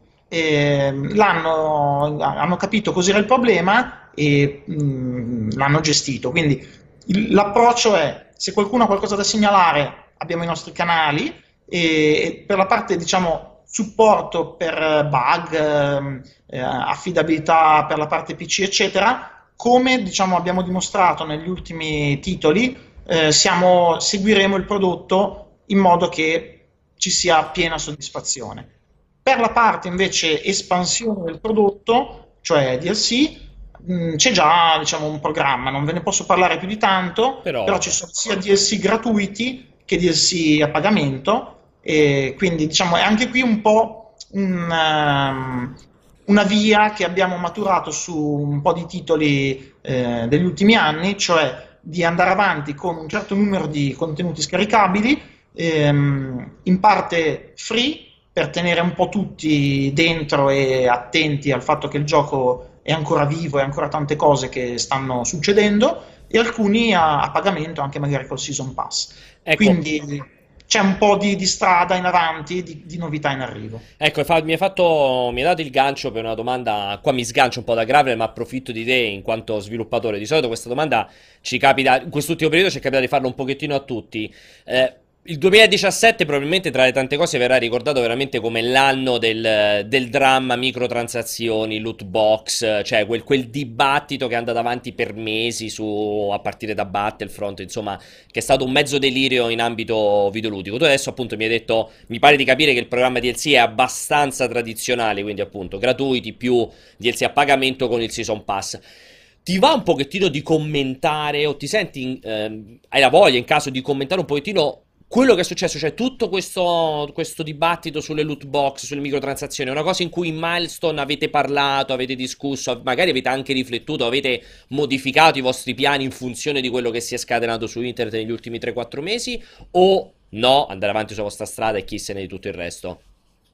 hanno capito cos'era il problema e mh, mm, l'hanno gestito. Quindi il, l'approccio è se qualcuno ha qualcosa da segnalare abbiamo i nostri canali e, per la parte diciamo supporto per bug, eh, affidabilità per la parte PC eccetera, come diciamo abbiamo dimostrato negli ultimi titoli eh, siamo, seguiremo il prodotto in modo che ci sia piena soddisfazione. Per la parte invece espansione del prodotto, cioè DLC, c'è già diciamo, un programma, non ve ne posso parlare più di tanto, però, però ci sono sia DLC gratuiti che DLC a pagamento, e quindi diciamo è anche qui un po' un, um, una via che abbiamo maturato su un po' di titoli eh, degli ultimi anni, cioè di andare avanti con un certo numero di contenuti scaricabili, ehm, in parte free, per tenere un po' tutti dentro e attenti al fatto che il gioco è ancora vivo e ancora tante cose che stanno succedendo, e alcuni a, a pagamento, anche magari col Season Pass. Ecco. Quindi c'è un po' di, di strada in avanti, di, di, novità in arrivo. Ecco, mi fatto, mi hai dato il gancio per una domanda, qua mi sgancio un po' da Gravel, ma approfitto di te in quanto sviluppatore. Di solito questa domanda ci capita, in quest'ultimo periodo ci è capitato di farlo un pochettino a tutti. Eh, il 2017 probabilmente tra le tante cose verrà ricordato veramente come l'anno del, del dramma microtransazioni, loot box, cioè quel, quel, dibattito che è andato avanti per mesi su, a partire da Battlefront, insomma, che è stato un mezzo delirio in ambito videoludico. Tu adesso appunto mi hai detto, mi pare di capire che il programma DLC è abbastanza tradizionale, quindi appunto gratuiti più DLC a pagamento con il Season Pass ti va un pochettino di commentare o ti senti, eh, hai la voglia in caso di commentare un pochettino quello che è successo, cioè tutto questo, questo, dibattito sulle loot box, sulle microtransazioni, è una cosa in cui in Milestone avete parlato, avete discusso, magari avete anche riflettuto, avete modificato i vostri piani in funzione di quello che si è scatenato su internet negli ultimi 3-4 mesi, o no, andare avanti sulla vostra strada e chi se ne di tutto il resto?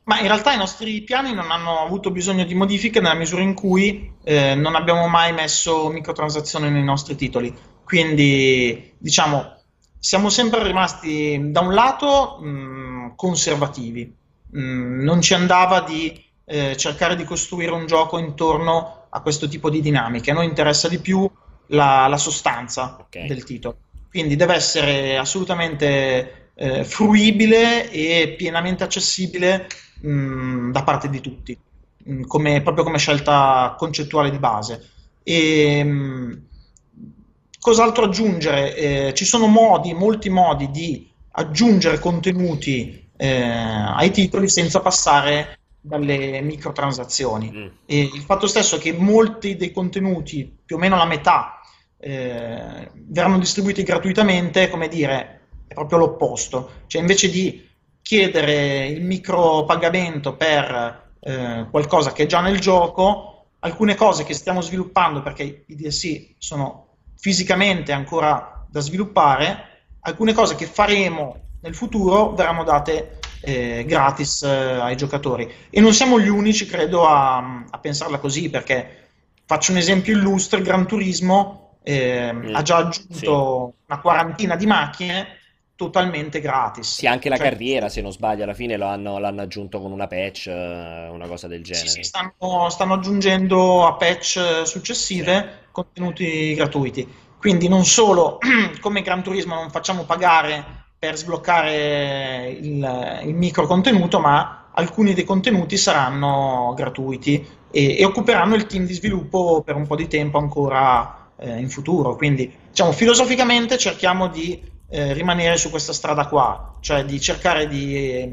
Ma in realtà i nostri piani non hanno avuto bisogno di modifiche nella misura in cui eh, non abbiamo mai messo microtransazioni nei nostri titoli. Quindi, diciamo, siamo sempre rimasti da un lato mh, conservativi. Mh, non ci andava di eh, cercare di costruire un gioco intorno a questo tipo di dinamiche. A noi interessa di più la, la sostanza okay. del titolo. Quindi deve essere assolutamente eh, fruibile e pienamente accessibile mh, mm, da parte di tutti, mm, come, proprio come scelta concettuale di base. E, mm, cos'altro aggiungere? Eh, ci sono modi, molti modi di aggiungere contenuti eh, ai titoli senza passare dalle microtransazioni. Mm. Il fatto stesso che molti dei contenuti, più o meno la metà, eh, verranno distribuiti gratuitamente, come dire, è proprio l'opposto. Cioè, invece di chiedere il micropagamento per eh, qualcosa che è già nel gioco, alcune cose che stiamo sviluppando, perché i DLC sono fisicamente ancora da sviluppare, alcune cose che faremo nel futuro verranno date eh, gratis eh, ai giocatori. E non siamo gli unici, credo, a, a, pensarla così, perché faccio un esempio illustre, il Gran Turismo eh, mm, ha già aggiunto sì. una quarantina di macchine totalmente gratis. Sì, anche la cioè, carriera, se non sbaglio, alla fine lo hanno, l'hanno aggiunto con una patch, eh, una cosa del genere. Sì, sì stanno, stanno, aggiungendo a patch successive sì. contenuti gratuiti. Quindi non solo come Gran Turismo non facciamo pagare per sbloccare il, il micro contenuto, ma alcuni dei contenuti saranno gratuiti e, e, occuperanno il team di sviluppo per un po' di tempo ancora eh, in futuro. Quindi, diciamo, filosoficamente cerchiamo di eh, rimanere su questa strada qua, cioè di cercare di eh,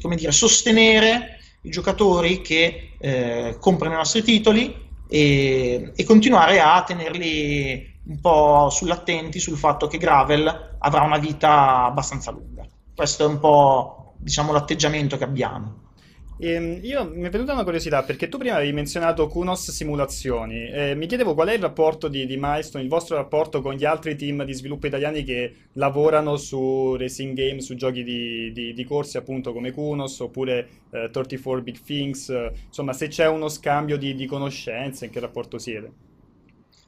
come dire, sostenere i giocatori che eh, comprano i nostri titoli e, e continuare a tenerli un po' sull'attenti sul fatto che Gravel avrà una vita abbastanza lunga. Questo è un po' diciamo, l'atteggiamento che abbiamo. Ehm, io mi è venuta una curiosità perché tu prima avevi menzionato Kunos Simulazioni. Eh, mi chiedevo qual è il rapporto di, di, Milestone, il vostro rapporto con gli altri team di sviluppo italiani che lavorano su racing game, su giochi di, di, di corsi appunto come Kunos oppure eh, 34 Big Things. insomma, se c'è uno scambio di, conoscenze, in che rapporto siete?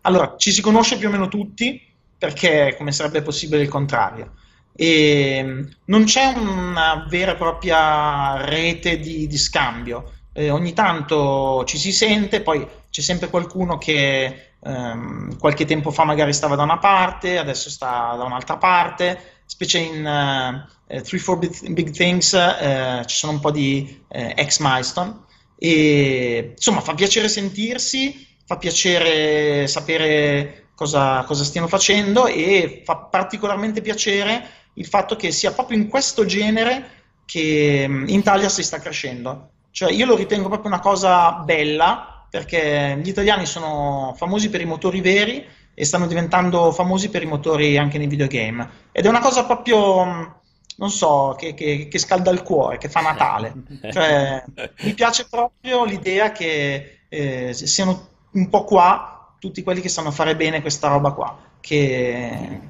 Allora, ci si conosce più o meno tutti perché come sarebbe possibile il contrario? E mm, non c'è una vera e propria rete di, di scambio. Eh, ogni tanto ci si sente, poi c'è sempre qualcuno che ehm, qualche tempo fa magari stava da una parte, adesso sta da un'altra parte, specie in uh, 3-4 big, big, Things uh, ci sono un po' di uh, ex milestone e insomma fa piacere sentirsi, fa piacere sapere cosa, cosa stiano facendo e fa particolarmente piacere il fatto che sia proprio in questo genere che mm, in Italia si sta crescendo. Cioè io lo ritengo proprio una cosa bella perché gli italiani sono famosi per i motori veri e stanno diventando famosi per i motori anche nei videogame. Ed è una cosa proprio, mm, non so, che, che, che scalda il cuore, che fa Natale. Cioè, mi piace proprio l'idea che eh, siano un po' qua tutti quelli che sanno fare bene questa roba qua. Che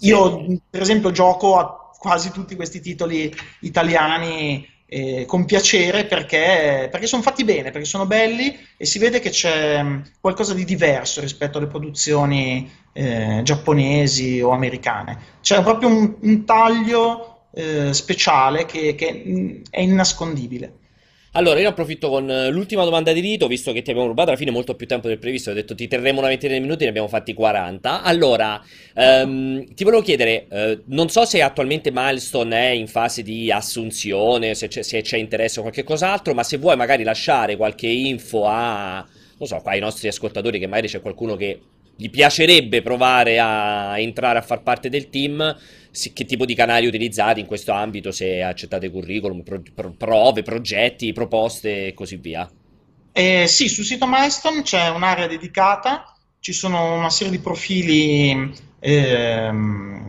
io, per esempio, gioco a quasi tutti questi titoli italiani eh, con piacere perché, perché, sono fatti bene, perché sono belli e si vede che c'è mm, qualcosa di diverso rispetto alle produzioni eh, giapponesi o americane. C'è proprio un, un taglio eh, speciale che, che mm, è innascondibile. Allora, io approfitto con eh, l'ultima domanda di rito, visto che ti abbiamo rubato alla fine molto più tempo del previsto, ho detto ti terremo una ventina di minuti, ne abbiamo fatti 40. Allora, ehm, ti volevo chiedere, eh, non so se attualmente Milestone è in fase di assunzione, se c'è, se c'è interesse o qualche cos'altro, ma se vuoi magari lasciare qualche info a, non so, ai nostri ascoltatori, che magari c'è qualcuno che gli piacerebbe provare a entrare a far parte del team, che tipo di canali utilizzate in questo ambito, se accettate curriculum, pro, pro, prove, progetti, proposte e così via. Eh, sì, sul sito Milestone c'è un'area dedicata, ci sono una serie di profili eh,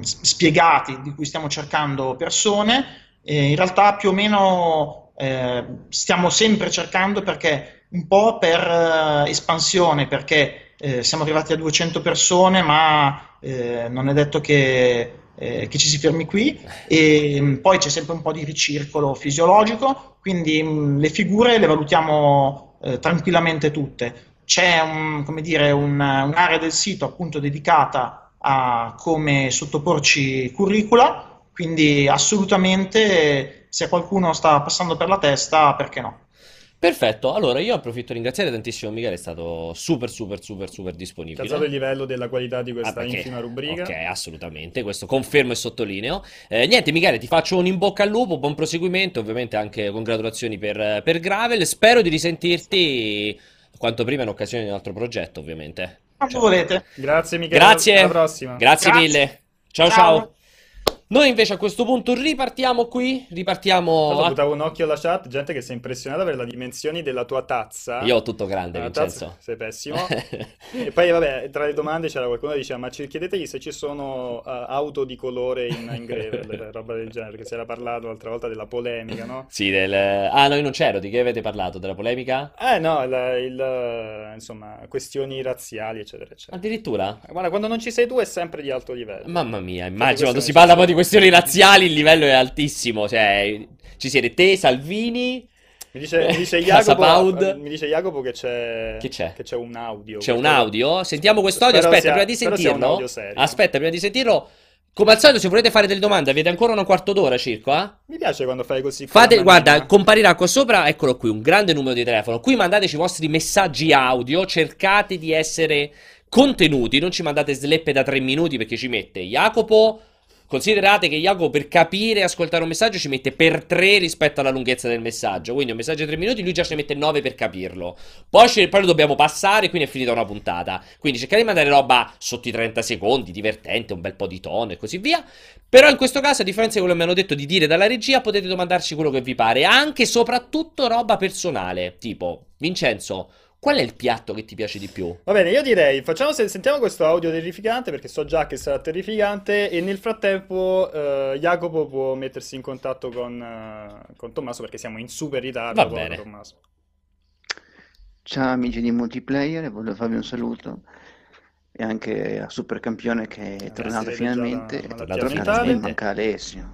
spiegati di cui stiamo cercando persone. Eh, in realtà più o meno eh, stiamo sempre cercando perché un po' per eh, espansione, perché eh, siamo arrivati a 200 persone, ma non è detto che eh, che ci si fermi qui e mh, poi c'è sempre un po' di ricircolo fisiologico, quindi mh, le figure le valutiamo eh, tranquillamente tutte. C'è un, dire, un- un'area del sito appunto dedicata a come sottoporci curricula, quindi assolutamente se qualcuno sta passando per la testa, perché no? Perfetto, allora io approfitto di ringraziare tantissimo Michele, è stato super super super super disponibile. Alzato il livello della qualità di Ah, questa perché- infima rubrica. Ok, assolutamente, questo confermo e sottolineo. Eh, niente, Michele, ti faccio un in bocca al lupo, buon proseguimento, ovviamente anche congratulazioni per, per Gravel. Spero di risentirti quanto prima in occasione di un altro progetto, ovviamente. Quando volete. Grazie Michele, Grazie, alla prossima. grazie Grazie. mille. Ciao Ciao. ciao. Noi invece a questo punto ripartiamo qui, ripartiamo... Allora, a- buttavo un occhio alla chat, gente che si è impressionata per le dimensioni della tua tazza. Io ho tutto grande, La Vincenzo. tazza, sei pessimo. E poi, vabbè, tra le domande c'era qualcuno che diceva: Ma ci- chiedetegli se ci sono uh, auto di colore in, in Gravel, roba del genere, perché si era parlato l'altra volta della polemica, no? Sì, del... Ah, no, io non c'ero, di che avete parlato? Della polemica? Eh no, il, il, insomma, questioni razziali, eccetera, eccetera. Addirittura? Guarda, quando non ci sei tu è sempre di alto livello. Mamma mia, immagino quando si parla poi di questioni. Questioni razziali il livello è altissimo, cioè ci siete te, Salvini, Mi dice, mi dice Jacopo, Pound. mi dice Jacopo che c'è, Che c'è? che c'è un audio. c'è un audio, sentiamo quest'audio, aspetta, sia- prima di sentirlo, aspetta, prima di sentirlo, come al solito se volete fare delle domande avete ancora un quarto d'ora circa, Mi piace quando fai così. Fate, guarda, manina. comparirà qua sopra, eccolo qui, un grande numero di telefono. Qui mandateci i vostri messaggi audio, cercate di essere contenuti, non ci mandate sleppe da tre minuti perché ci mette Jacopo. Considerate che Jacopo per capire e ascoltare un messaggio ci mette per tre rispetto alla lunghezza del messaggio. Quindi un messaggio di tre minuti, lui già ci mette nove per capirlo. Poi, ci- poi lo dobbiamo passare, quindi è finita una puntata. Quindi cercate di mandare roba sotto i 30 secondi, divertente, un bel po' di tono e così via. Però in questo caso, a differenza di quello che mi hanno detto di dire dalla regia, potete domandarci quello che vi pare. Anche e soprattutto roba personale. Tipo, Vincenzo, qual è il piatto che ti piace di più? Va bene, io direi, facciamo se- sentiamo questo audio terrificante perché so già che sarà terrificante e nel frattempo eh, Jacopo può mettersi in contatto con, eh, con Tommaso perché siamo in super ritardo. Va bene. Tommaso. Ciao amici di multiplayer, voglio farvi un saluto e anche a Supercampione che è tornato finalmente. È tornato finalmente, manca Alessio.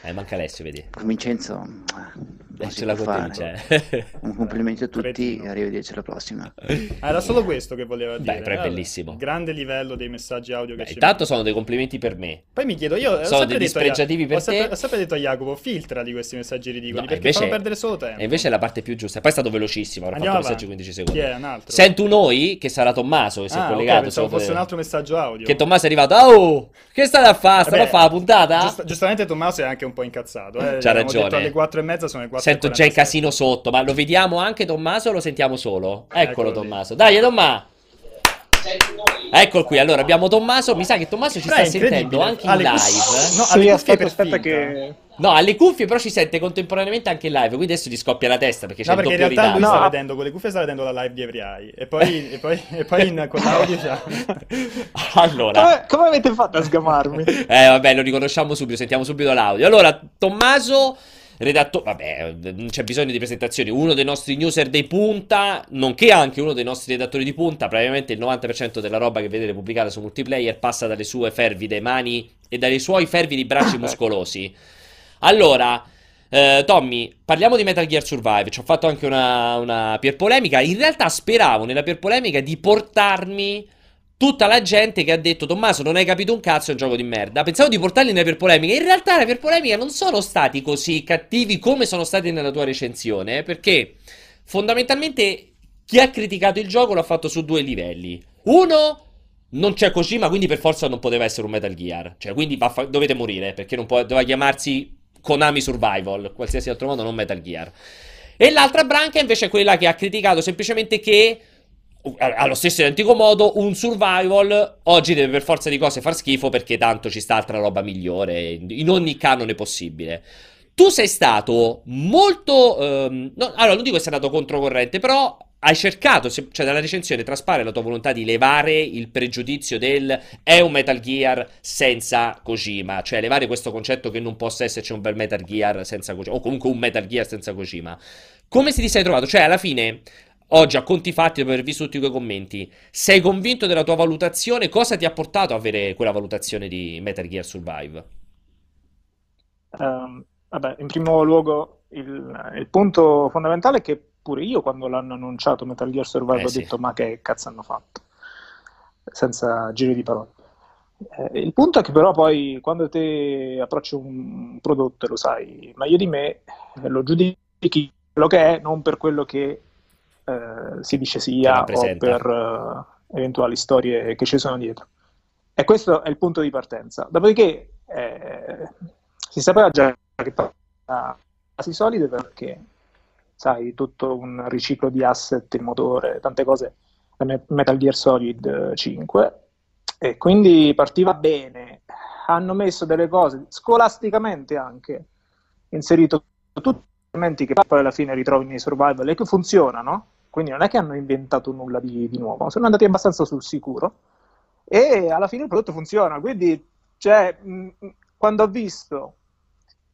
Eh, manca Alessio, vedi. Con Vincenzo ah, Eh, non si ce l'ha può con te, fare. Vincenzo. Un complimento a tutti e arrivederci alla prossima. Ah, era solo questo che voleva Beh, dire. però è bellissimo. Grande livello dei messaggi audio che Beh, ci intanto sono dei complimenti per me. Poi mi chiedo, io Sono dei a dispregiativi per ho sempre, te. ho sempre detto a Jacopo, filtra di questi messaggi ridicoli No, perché invece- fanno perdere solo tempo. E invece è la parte più giusta. Poi è stato velocissimo, avrà Andiamo fatto messaggi avanti. 15 secondi. Chi è? Un altro? Sento noi, che sarà Tommaso, che si è Ah, ok, collegato. pensavo solo fosse un altro messaggio audio. Che Tommaso è arrivato. Oh, che state a fare? State a fare la puntata? giust- giustamente Tommaso è anche un po' incazzato. Eh. C'ha ragione. detto alle 4 e mezza, sono le 4 Sento già il casino sotto, ma lo vediamo anche Tommaso o lo sentiamo solo? Eccolo Eccolo lì. Tommaso. Dai, Tommaso. Eccolo qui, allora abbiamo Tommaso, mi sa che Tommaso ci Però sta sentendo anche in le live. cuffie- no, ha sì, aspetta, per aspetta che... No, alle cuffie però ci sente contemporaneamente anche in live, quindi adesso gli scoppia la testa perché c'è No, il perché in doppio realtà lui ritardo. sta No. vedendo con le cuffie sta vedendo la live di Every Eye e poi, e poi, e poi in- con l'audio c'ha... Allora, Come, come avete fatto a sgamarmi? eh vabbè, lo riconosciamo subito, sentiamo subito l'audio. Allora, Tommaso, redattore, vabbè, non c'è bisogno di presentazioni, uno dei nostri newser dei punta, nonché anche uno dei nostri redattori di punta, praticamente il 90% della roba che vedete pubblicata su multiplayer passa dalle sue fervide mani e dai suoi fervidi bracci muscolosi. Allora, eh, Tommy, parliamo di Metal Gear Survive. Ci ho fatto anche una, una peer polemica. In realtà speravo nella peer polemica di portarmi tutta la gente che ha detto Tommaso non hai capito un cazzo, è un gioco di merda. Pensavo di portarli nella peer polemica. In realtà nella peer polemica non sono stati così cattivi come sono stati nella tua recensione, perché fondamentalmente chi ha criticato il gioco l'ha fatto su due livelli. Uno... Non c'è Kojima, quindi per forza non poteva essere un Metal Gear. Cioè, quindi vaffa- dovete morire, perché non può- doveva chiamarsi Konami Survival, qualsiasi altro modo, non Metal Gear. E l'altra branca invece è quella che ha criticato semplicemente che, allo stesso identico modo, un survival oggi deve per forza di cose far schifo perché tanto ci sta altra roba migliore in ogni canone possibile. Tu sei stato molto... ehm, no, allora, non dico che sei andato controcorrente, però hai cercato, se- cioè dalla recensione traspare la tua volontà di levare il pregiudizio del è un Metal Gear senza Kojima, cioè levare questo concetto che non possa esserci un bel Metal Gear senza Kojima, o comunque un Metal Gear senza Kojima. Come ti sei trovato? Cioè, alla fine, oggi a conti fatti, dopo aver visto tutti quei commenti, sei convinto della tua valutazione? Cosa ti ha portato a avere quella valutazione di Metal Gear Survive? Ehm, vabbè, in primo luogo il, il punto fondamentale è che pure io quando l'hanno annunciato Metal Gear Survive Eh ho sì. detto ma che cazzo hanno fatto? Senza giri di parole. Eh, il punto è che però poi quando te approcci un prodotto lo sai meglio di me, lo giudichi quello che è, non per quello che eh, si dice sia o per eh, eventuali storie che ci sono dietro. E questo è il punto di partenza. Dopodiché eh, si sapeva già che partiva basi solide perché, sai, tutto un riciclo di asset, il motore, tante cose da Me- Metal Gear Solid 5 e quindi partiva bene. Hanno messo delle cose scolasticamente anche inserito tutti gli elementi che poi alla fine ritrovi nei survival e che funzionano. Quindi non è che hanno inventato nulla di, di nuovo, sono andati abbastanza sul sicuro e alla fine il prodotto funziona. Quindi, cioè, mh, quando ho visto,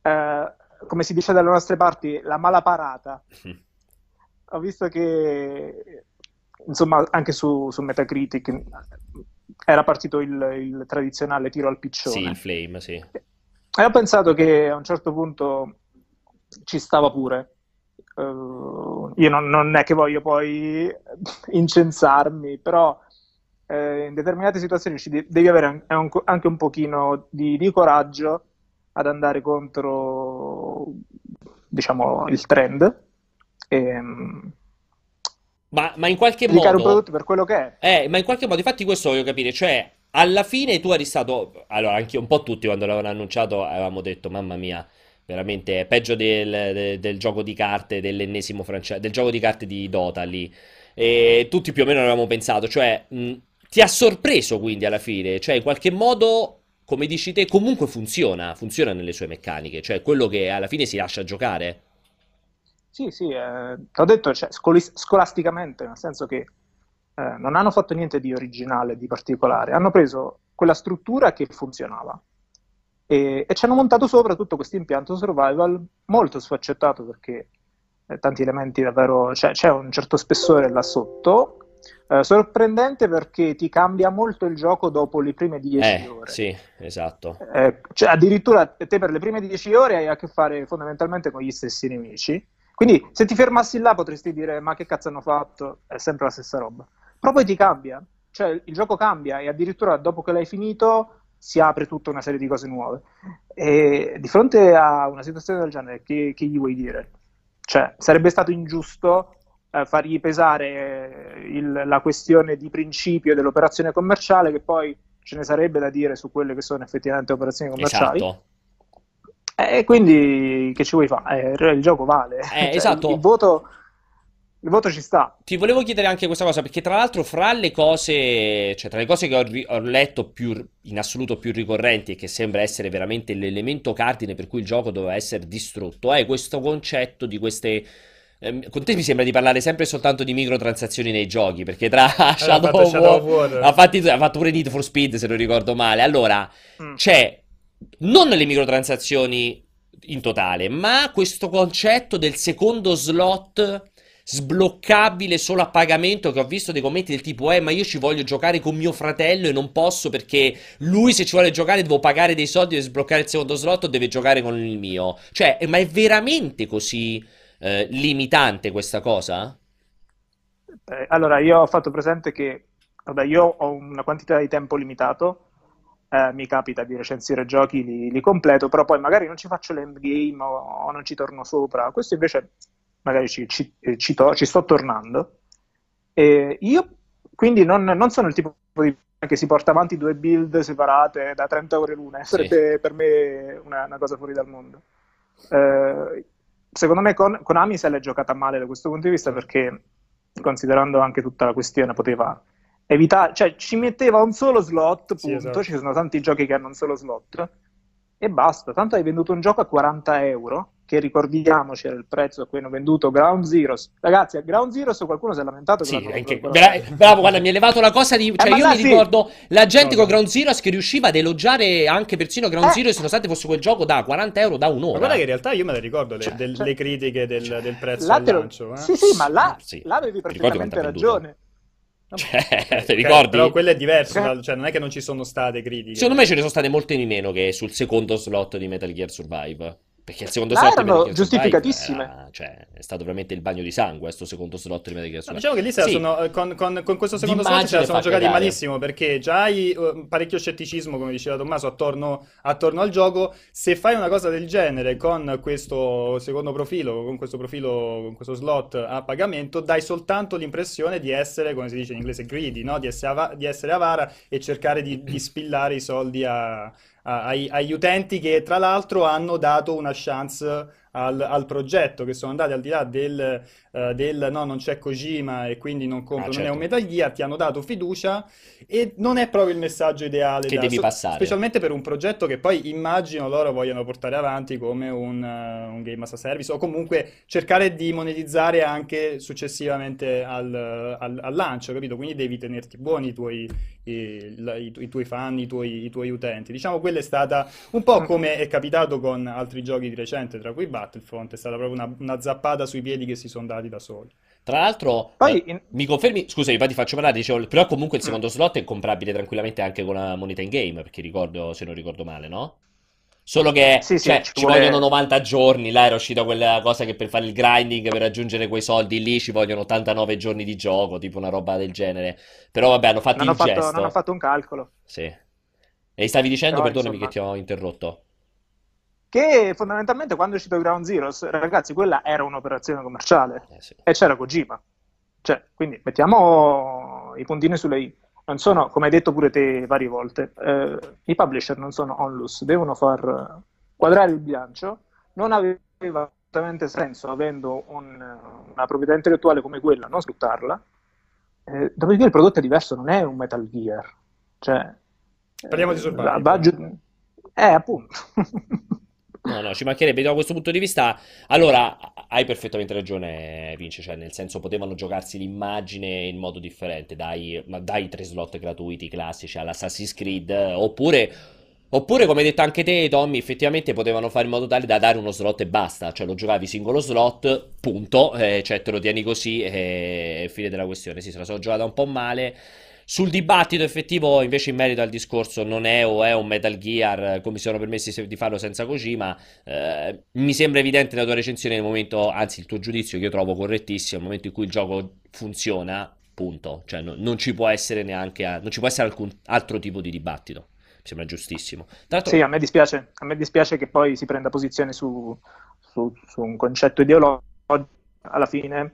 eh, come si dice dalle nostre parti, la mala parata, ho visto che, insomma, anche su, su Metacritic era partito il, il tradizionale tiro al piccione. Sì, il Flame, sì. E ho pensato che a un certo punto ci stava pure. Eh, io non, non è che voglio poi incensarmi, però eh, in determinate situazioni ci de- devi avere an- an- anche un pochino di, di coraggio ad andare contro, diciamo, il trend e mm, Ma, ma in qualche giudicare un modo... prodotto per quello che è. Eh, ma in qualche modo, infatti questo voglio capire, cioè, alla fine tu eri stato, allora anche un po' tutti quando l'avevano annunciato avevamo detto, mamma mia, veramente è peggio del, de- del gioco di carte dell'ennesimo franchise, del gioco di carte di Dota lì, e tutti più o meno avevamo pensato, cioè, mh, ti ha sorpreso quindi alla fine, cioè in qualche modo, come dici te, comunque funziona, funziona nelle sue meccaniche, cioè quello che alla fine si lascia giocare. Sì, sì, eh, t'ho detto, cioè, scolis- scolasticamente, nel senso che eh, non hanno fatto niente di originale, di particolare, hanno preso quella struttura che funzionava e, e ci hanno montato sopra tutto questo impianto survival molto sfaccettato perché eh, tanti elementi davvero, cioè, c'è un certo spessore là sotto, eh, sorprendente perché ti cambia molto il gioco dopo le prime 10 Eh, ore. sì, esatto. Eh, cioè, addirittura te per le prime 10 ore hai a che fare fondamentalmente con gli stessi nemici. Quindi se ti fermassi là potresti dire ma che cazzo hanno fatto? È sempre la stessa roba. Però poi ti cambia, cioè il gioco cambia e addirittura dopo che l'hai finito si apre tutta una serie di cose nuove. E di fronte a una situazione del genere, che, che gli vuoi dire? Cioè, sarebbe stato ingiusto eh, fargli pesare eh, il- la questione di principio dell'operazione commerciale, che poi ce ne sarebbe da dire su quelle che sono effettivamente operazioni commerciali. Esatto. E quindi che ci vuoi fare? Eh, il gioco vale. Eh, Cioè, esatto. Il, il voto, il voto ci sta. Ti volevo chiedere anche questa cosa, perché tra l'altro fra le cose, cioè tra le cose che ho, ri- ho letto più, in assoluto più ricorrenti e che sembra essere veramente l'elemento cardine per cui il gioco doveva essere distrutto, è questo concetto di queste... ehm, con te mi sembra di parlare sempre soltanto di microtransazioni nei giochi, perché tra Shadow fatto Shadow of War, War. ha, fatti- ha fatto pure Need for Speed se non ricordo male. Allora, Mm. c'è non le microtransazioni in totale, ma questo concetto del secondo slot sbloccabile solo a pagamento che ho visto dei commenti del tipo eh ma io ci voglio giocare con mio fratello e non posso perché lui se ci vuole giocare devo pagare dei soldi per sbloccare il secondo slot o deve giocare con il mio cioè ma è veramente così eh, limitante questa cosa? Eh, allora, io ho fatto presente che vabbè, io ho una quantità di tempo limitato, eh, mi capita di recensire giochi, li, li completo, però poi magari non ci faccio l'endgame o, o non ci torno sopra. Questo invece magari ci, ci- eh, ci to- ci sto tornando. E io quindi non, non sono il tipo di che si porta avanti due build separate da 30 ore l'una, Sì. sarebbe per me una, una cosa fuori dal mondo. Eh, secondo me Kon- Konami se l'è giocata male da questo punto di vista perché considerando anche tutta la questione poteva evitare, cioè ci metteva un solo slot, Sì, punto, esatto. ci sono tanti giochi che hanno un solo slot e basta, tanto hai venduto un gioco a 40 euro che ricordiamoci era il prezzo a cui hanno venduto Ground Zeroes. Ragazzi, a Ground Zeroes qualcuno si è lamentato Sì, anche- bra- bravo, guarda, mi ha levato la cosa di... Cioè, ma io mi sì. ricordo la gente No, con. Ground Zeroes che riusciva ad elogiare anche persino Ground Eh. Zeroes, nonostante fosse quel gioco da 40 euro da Ma un'ora. guarda che in realtà io me le ricordo le, Cioè, del- cioè- le critiche del, del prezzo Là al te lo- lancio. eh. Sì, sì, ma là, Sì. là avevi perfettamente ragione. Cioè, ti ricordi? Però quello è diverso, Eh. cioè non è che non ci sono state critiche. Secondo me ce ne sono state molte di meno che sul secondo slot di Metal Gear Survive. Perché il secondo slot erano giustificatissime. era- cioè, è stato veramente il bagno di sangue questo secondo slot di Metal No, diciamo che lì Sì. sono, eh, con, con- con questo secondo D'immagine slot se la sono giocati cagare. malissimo perché già hai eh, parecchio scetticismo, come diceva Tommaso, attorno, attorno al gioco. Se fai una cosa del genere con questo secondo profilo, con questo profilo, con questo slot a pagamento, dai soltanto l'impressione di essere, come si dice in inglese, greedy, no? Di essere, ava- di essere avara e cercare di, di spillare i soldi a- agli utenti che tra l'altro hanno dato una chance al, al progetto, che sono andati al di là del, eh, del no, non c'è Kojima e quindi non compro, Ah, non è certo. un Metal Gear, ti hanno dato fiducia e non è proprio il messaggio ideale Che da- devi so- passare. specialmente per un progetto che poi immagino loro vogliono portare avanti come un, eh, un game as a service o comunque cercare di monetizzare anche successivamente al, al- al lancio, capito? Quindi devi tenerti buoni i tuoi, i, la- i i tuoi fan, i tuoi, i tuoi utenti. Diciamo, quella è stata un po' come è capitato con altri giochi di recente, tra cui Battlefront, è stata proprio una, una zappata sui piedi che si sono dati da soli. Tra l'altro, Poi eh, in- mi confermi? Scusami, poi ti faccio parlare. Dicevo, però comunque Mm. il secondo slot è comprabile tranquillamente anche con la moneta in game, perché ricordo, se non ricordo male, no? Solo che Sì, sì, cioè, ci ci vuole- vogliono 90 giorni. Là era uscita quella cosa che per fare il grinding, per raggiungere quei soldi lì, ci vogliono 89 giorni di gioco, tipo una roba del genere. Però vabbè, hanno fatto non ho il fatto, gesto. non ho fatto un calcolo. Sì. E stavi dicendo, Però, perdonami insomma- che ti ho interrotto. Che fondamentalmente quando è uscito Ground Zeroes, ragazzi, quella era un'operazione commerciale Eh, sì. e c'era Kojima. Cioè, quindi mettiamo i puntini sulle i. Non sono, come hai detto pure te varie volte, eh, i publisher non sono onlus, devono far quadrare il bilancio. Non aveva assolutamente senso, avendo un- una proprietà intellettuale come quella, non sfruttarla. Eh, dopodiché il prodotto è diverso, non è un Metal Gear. Cioè, Parliamo di eh, Survival. Eh, appunto. No, no, ci mancherebbe da questo punto di vista. Allora, hai perfettamente ragione, Vince, cioè nel senso potevano giocarsi l'immagine in modo differente, dai, dai tre slot gratuiti classici all'Assassin's Creed, oppure, oppure come hai detto anche te, Tommy, effettivamente potevano fare in modo tale da dare uno slot e basta, cioè lo giocavi singolo slot, punto, eh, cioè te lo tieni così e fine della questione. Sì, se la sono giocata un po' male. Sul dibattito effettivo, invece, in merito al discorso, non è o è un Metal Gear, come si sono permessi di farlo senza Kojima, eh, mi sembra evidente la tua recensione nel momento, anzi il tuo giudizio che io trovo correttissimo, nel momento in cui il gioco funziona, punto. Cioè no- non ci può essere neanche, non ci può essere alcun altro tipo di dibattito. Mi sembra giustissimo. Sì, a me dispiace, a me dispiace che poi si prenda posizione su, su- su un concetto ideologico. Alla fine,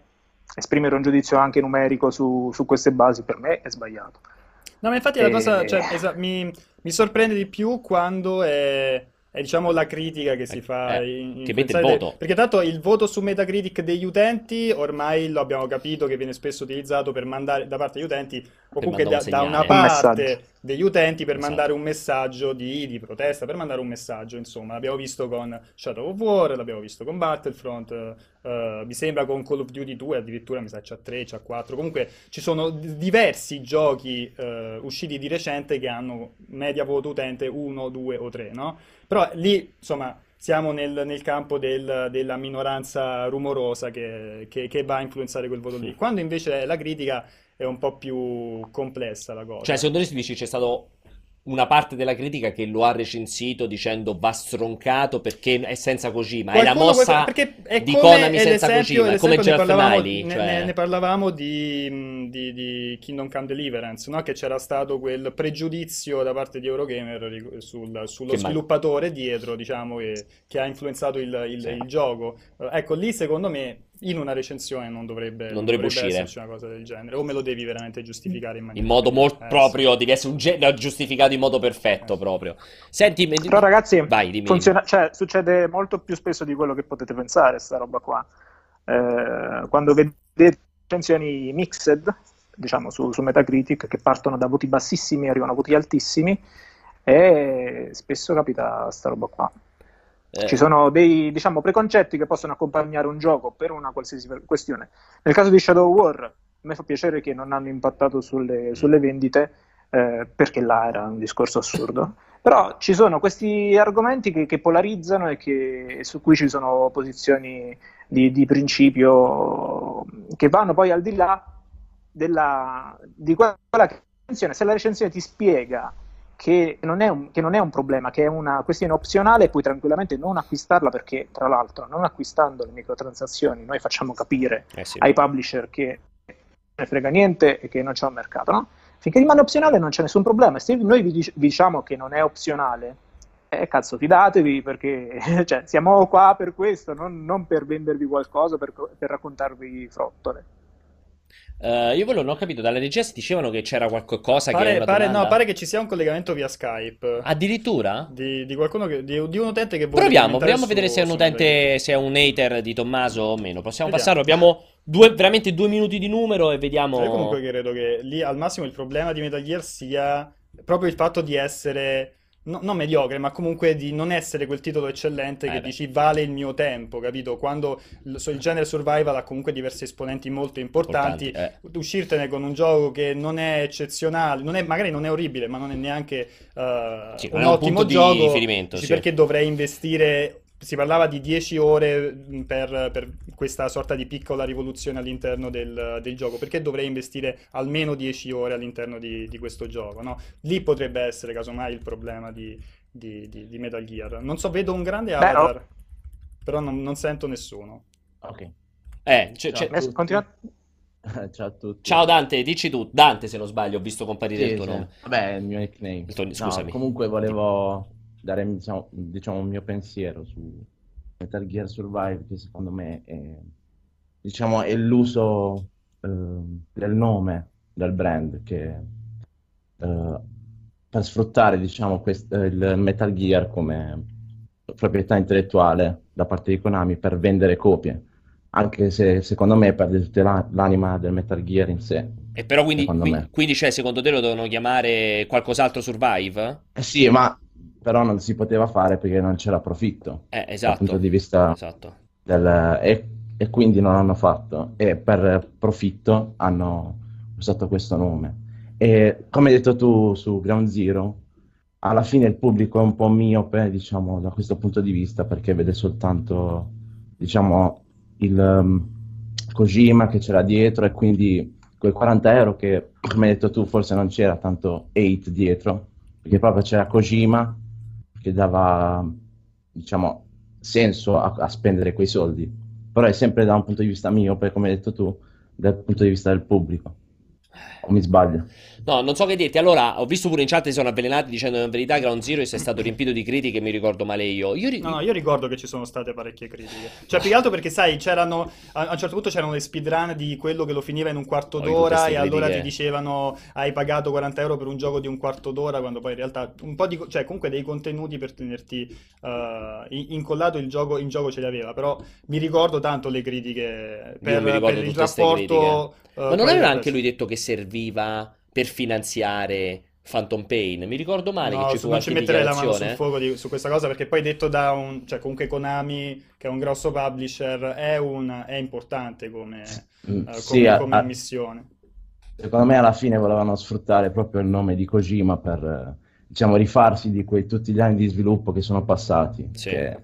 esprimere un giudizio anche numerico su, su queste basi per me è sbagliato. No, ma infatti la E- cosa, cioè, esa- mi, mi sorprende di più quando è, è, diciamo la critica che si Eh, fa eh, in- che mette il voto. Perché tanto il voto su Metacritic degli utenti ormai lo abbiamo capito che viene spesso utilizzato per mandare da parte degli utenti comunque da, un da una parte degli utenti per Esatto. mandare un messaggio di, di protesta, per mandare un messaggio, insomma, l'abbiamo visto con Shadow of War, l'abbiamo visto con Battlefront, eh, mi sembra con Call of Duty 2 addirittura mi sa c'ha 3, c'ha 4, comunque ci sono d- diversi giochi eh, usciti di recente che hanno media voto utente 1, 2 o 3, no? Però lì, insomma, siamo nel, nel campo del- della minoranza rumorosa che, che- che va a influenzare quel voto lì. Quando invece la critica è un po' più complessa la cosa. Cioè, secondo te si dice c'è stato una parte della critica che lo ha recensito dicendo va stroncato perché è senza Kojima. È la Qualcuno- mossa è di come Konami senza Kojima, è come parlavamo, Miley, ne, cioè- ne- parlavamo di, di- di Kingdom Come Deliverance, no? Che c'era stato quel pregiudizio da parte di Eurogamer sul- sullo Che sviluppatore dietro, diciamo, che, che ha influenzato il, il- Sì. il gioco. Ecco, lì secondo me in una recensione non dovrebbe, Non dovrebbe uscire. esserci una cosa del genere, o me lo devi veramente giustificare in maniera... in modo molto Eh, proprio, devi essere un genio giustificato in modo perfetto Eh. proprio. Senti, Però ragazzi, vai, dimmi. funziona- cioè, succede molto più spesso di quello che potete pensare, sta roba qua. Eh, quando vedete recensioni mixed, diciamo su, su Metacritic, che partono da voti bassissimi e arrivano a voti altissimi, e spesso capita sta roba qua. Eh, Ci sono dei diciamo, preconcetti che possono accompagnare un gioco per una qualsiasi questione. Nel caso di Shadow War, a me fa piacere che non hanno impattato sulle, sulle vendite, eh, perché là era un discorso assurdo. Però ci sono questi argomenti che, che polarizzano e che, su cui ci sono posizioni di, di principio che vanno poi al di là della, di quella che se la recensione ti spiega che non, un, che non, è un, problema, che è una questione opzionale, puoi tranquillamente non acquistarla perché, tra l'altro, non acquistando le microtransazioni, noi facciamo capire eh sì. ai publisher che non ne frega niente e che non c'è un mercato, no? Finché rimane opzionale non c'è nessun problema. Se noi vi, dic- diciamo che non è opzionale, eh, cazzo, fidatevi perché cioè, siamo qua per questo, non, non per vendervi qualcosa, per, per raccontarvi frottole. Uh, io quello non ho capito, dalle regia si dicevano che c'era qualcosa pare, che era pare, domanda... no, pare che ci sia un collegamento via Skype. Addirittura? Di, di qualcuno che, di, di, un utente che vuole Proviamo, proviamo a vedere se è un utente, se è un hater di Tommaso o meno. Possiamo Vediamo. passarlo, abbiamo due, veramente due minuti di numero e vediamo... Io comunque credo che lì al massimo il problema di Metal Gear sia proprio il fatto di essere no, non mediocre, ma comunque di non essere quel titolo eccellente Eh che beh. dici vale il mio tempo, capito? Quando il, genere survival ha comunque diversi esponenti molto importanti, Importanti, eh. uscirtene con un gioco che non è eccezionale, non è- magari non è orribile, ma non è neanche eh, Sì, un non è un ottimo punto di gioco, riferimento, sì. perché dovrei investire... Si parlava di 10 ore mh, per, per questa sorta di piccola rivoluzione all'interno del, del gioco. Perché dovrei investire almeno 10 ore all'interno di, di questo gioco, no? Lì potrebbe essere casomai il problema di, di- di- di Metal Gear. Non so, vedo un grande Beh, no. avatar, però non, non sento nessuno. Ok. Eh, c'è- Ciao. Eh, continua- Ciao a tutti. Ciao Dante, dici tu. Dante, se non sbaglio, ho visto comparire Sì, il tuo sì. nome. Vabbè, il mio nickname. Il tuo- No, scusami. comunque volevo dare diciamo, diciamo, il mio pensiero su Metal Gear Survive, che secondo me è, diciamo, è l'uso eh, del nome del brand che eh, per sfruttare diciamo, quest- il Metal Gear come proprietà intellettuale da parte di Konami per vendere copie. Anche se secondo me perde tutta la- l'anima del Metal Gear in sé. E però quindi, Secondo qui- quindi, cioè, secondo te lo devono chiamare qualcos'altro Survive? Eh sì, ma però non si poteva fare perché non c'era profitto Eh, dal esatto. punto di vista Esatto. del... E, e quindi non hanno fatto. E per profitto hanno usato questo nome. E come hai detto tu su Ground Zero, alla fine il pubblico è un po' miope, diciamo, da questo punto di vista, perché vede soltanto, diciamo, il um, Kojima che c'era dietro e quindi quei 40 euro che, come hai detto tu, forse non c'era tanto hate dietro, perché proprio c'era Kojima che dava, diciamo, senso a, a spendere quei soldi. Però è sempre da un punto di vista miope, come hai detto tu, dal punto di vista del pubblico. O mi sbaglio? No, non so che dirti. Allora, ho visto pure in chat che si sono avvelenati dicendo in verità Ground Zero è stato riempito di critiche, mi ricordo male io. Io ri- No, no, io ricordo che ci sono state parecchie critiche. Cioè, più che altro perché, sai, c'erano a, un certo punto c'erano le speedrun di quello che lo finiva in un quarto d'ora e allora ti dicevano hai pagato 40 euro per un gioco di un quarto d'ora, quando poi in realtà un po' di, cioè, comunque dei contenuti per tenerti in- incollato il gioco, in gioco ce li aveva. Però mi ricordo tanto le critiche per, per il rapporto. eh, Ma non aveva anche lui detto che serviva per finanziare Phantom Pain? Mi ricordo male No, che ci fu non ci metterei la mano sul dichiarazione. fuoco di- su questa cosa perché poi detto da un, cioè comunque Konami, che è un grosso publisher, è, un, è importante come, Mm, eh, come, sì, a- come a- missione. secondo me alla fine volevano sfruttare proprio il nome di Kojima per, eh, diciamo, rifarsi di quei, tutti gli anni di sviluppo che sono passati, Sì. che,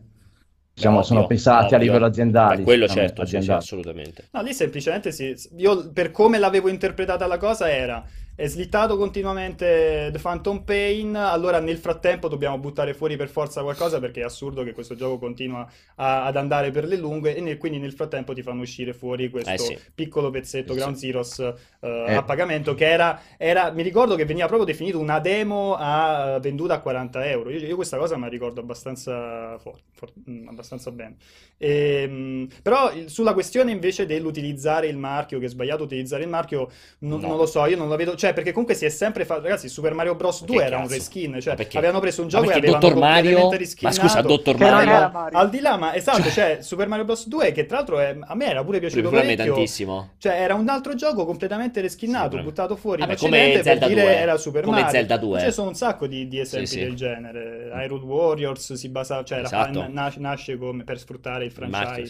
diciamo, Beh, sono ovvio, pesati a ovvio. livello aziendale. Beh, quello diciamo, certo, sì, sì, aziendale. assolutamente. No, lì semplicemente si, io per come l'avevo interpretata la cosa era è slittato continuamente The Phantom Pain, allora nel frattempo dobbiamo buttare fuori per forza qualcosa perché è assurdo che questo gioco continua a- ad andare per le lunghe e nel- quindi nel frattempo ti fanno uscire fuori questo Eh sì. piccolo pezzetto Sì. Ground Zeroes eh, Eh. a pagamento che era, era- mi ricordo che veniva proprio definito una demo a- venduta a 40 euro. Io, io questa cosa me la ricordo abbastanza, for- for- mm, abbastanza bene. Ehm, però il- sulla questione invece dell'utilizzare il marchio, che è sbagliato utilizzare il marchio, non, No. non lo so, io non la vedo. cioè perché comunque si è sempre fatto, ragazzi, Super Mario Bros. 2 Che era un reskin, cioè perché? avevano preso un Ma gioco e avevano Dottor Mario? Ma scusa, Dottor Mario? era Mario. Al di là, ma esatto, cioè Super Mario Bros. 2 che tra l'altro è- a me era pure piaciuto Pure me parecchio. tantissimo. Cioè era un altro gioco completamente Sì, reskinnato, però- buttato fuori Vabbè, come Zelda dire 2. era Super Come Mario. Zelda 2. Ci sono un sacco di, di esempi sì. del genere. Hyrule Warriors si basa, cioè Esatto. na- nasce come per sfruttare il Il marchio,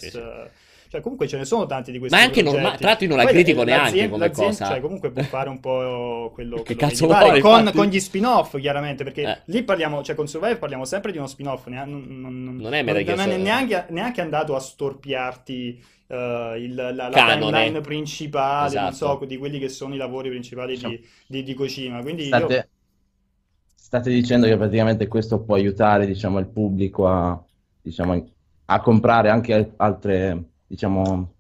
eh, Cioè, comunque ce ne sono tanti di questi Ma anche normale, tra l'altro io non la Poi critico neanche come cosa. Cioè, comunque può fare un po' quello, Che quello cazzo vuole, con, con gli spin-off, chiaramente, perché Eh. lì parliamo, cioè con Survivor parliamo sempre di uno spin-off, ne- non, non- Non è Gear non è neanche, neanche andato a storpiarti eh, il- la, la Canone. timeline principale, non Esatto. so, di quelli che sono i lavori principali Diciamo. di, di, di Kojima. Quindi io... State, state dicendo che praticamente questo può aiutare, diciamo, il pubblico a, diciamo, a comprare anche altre, diciamo,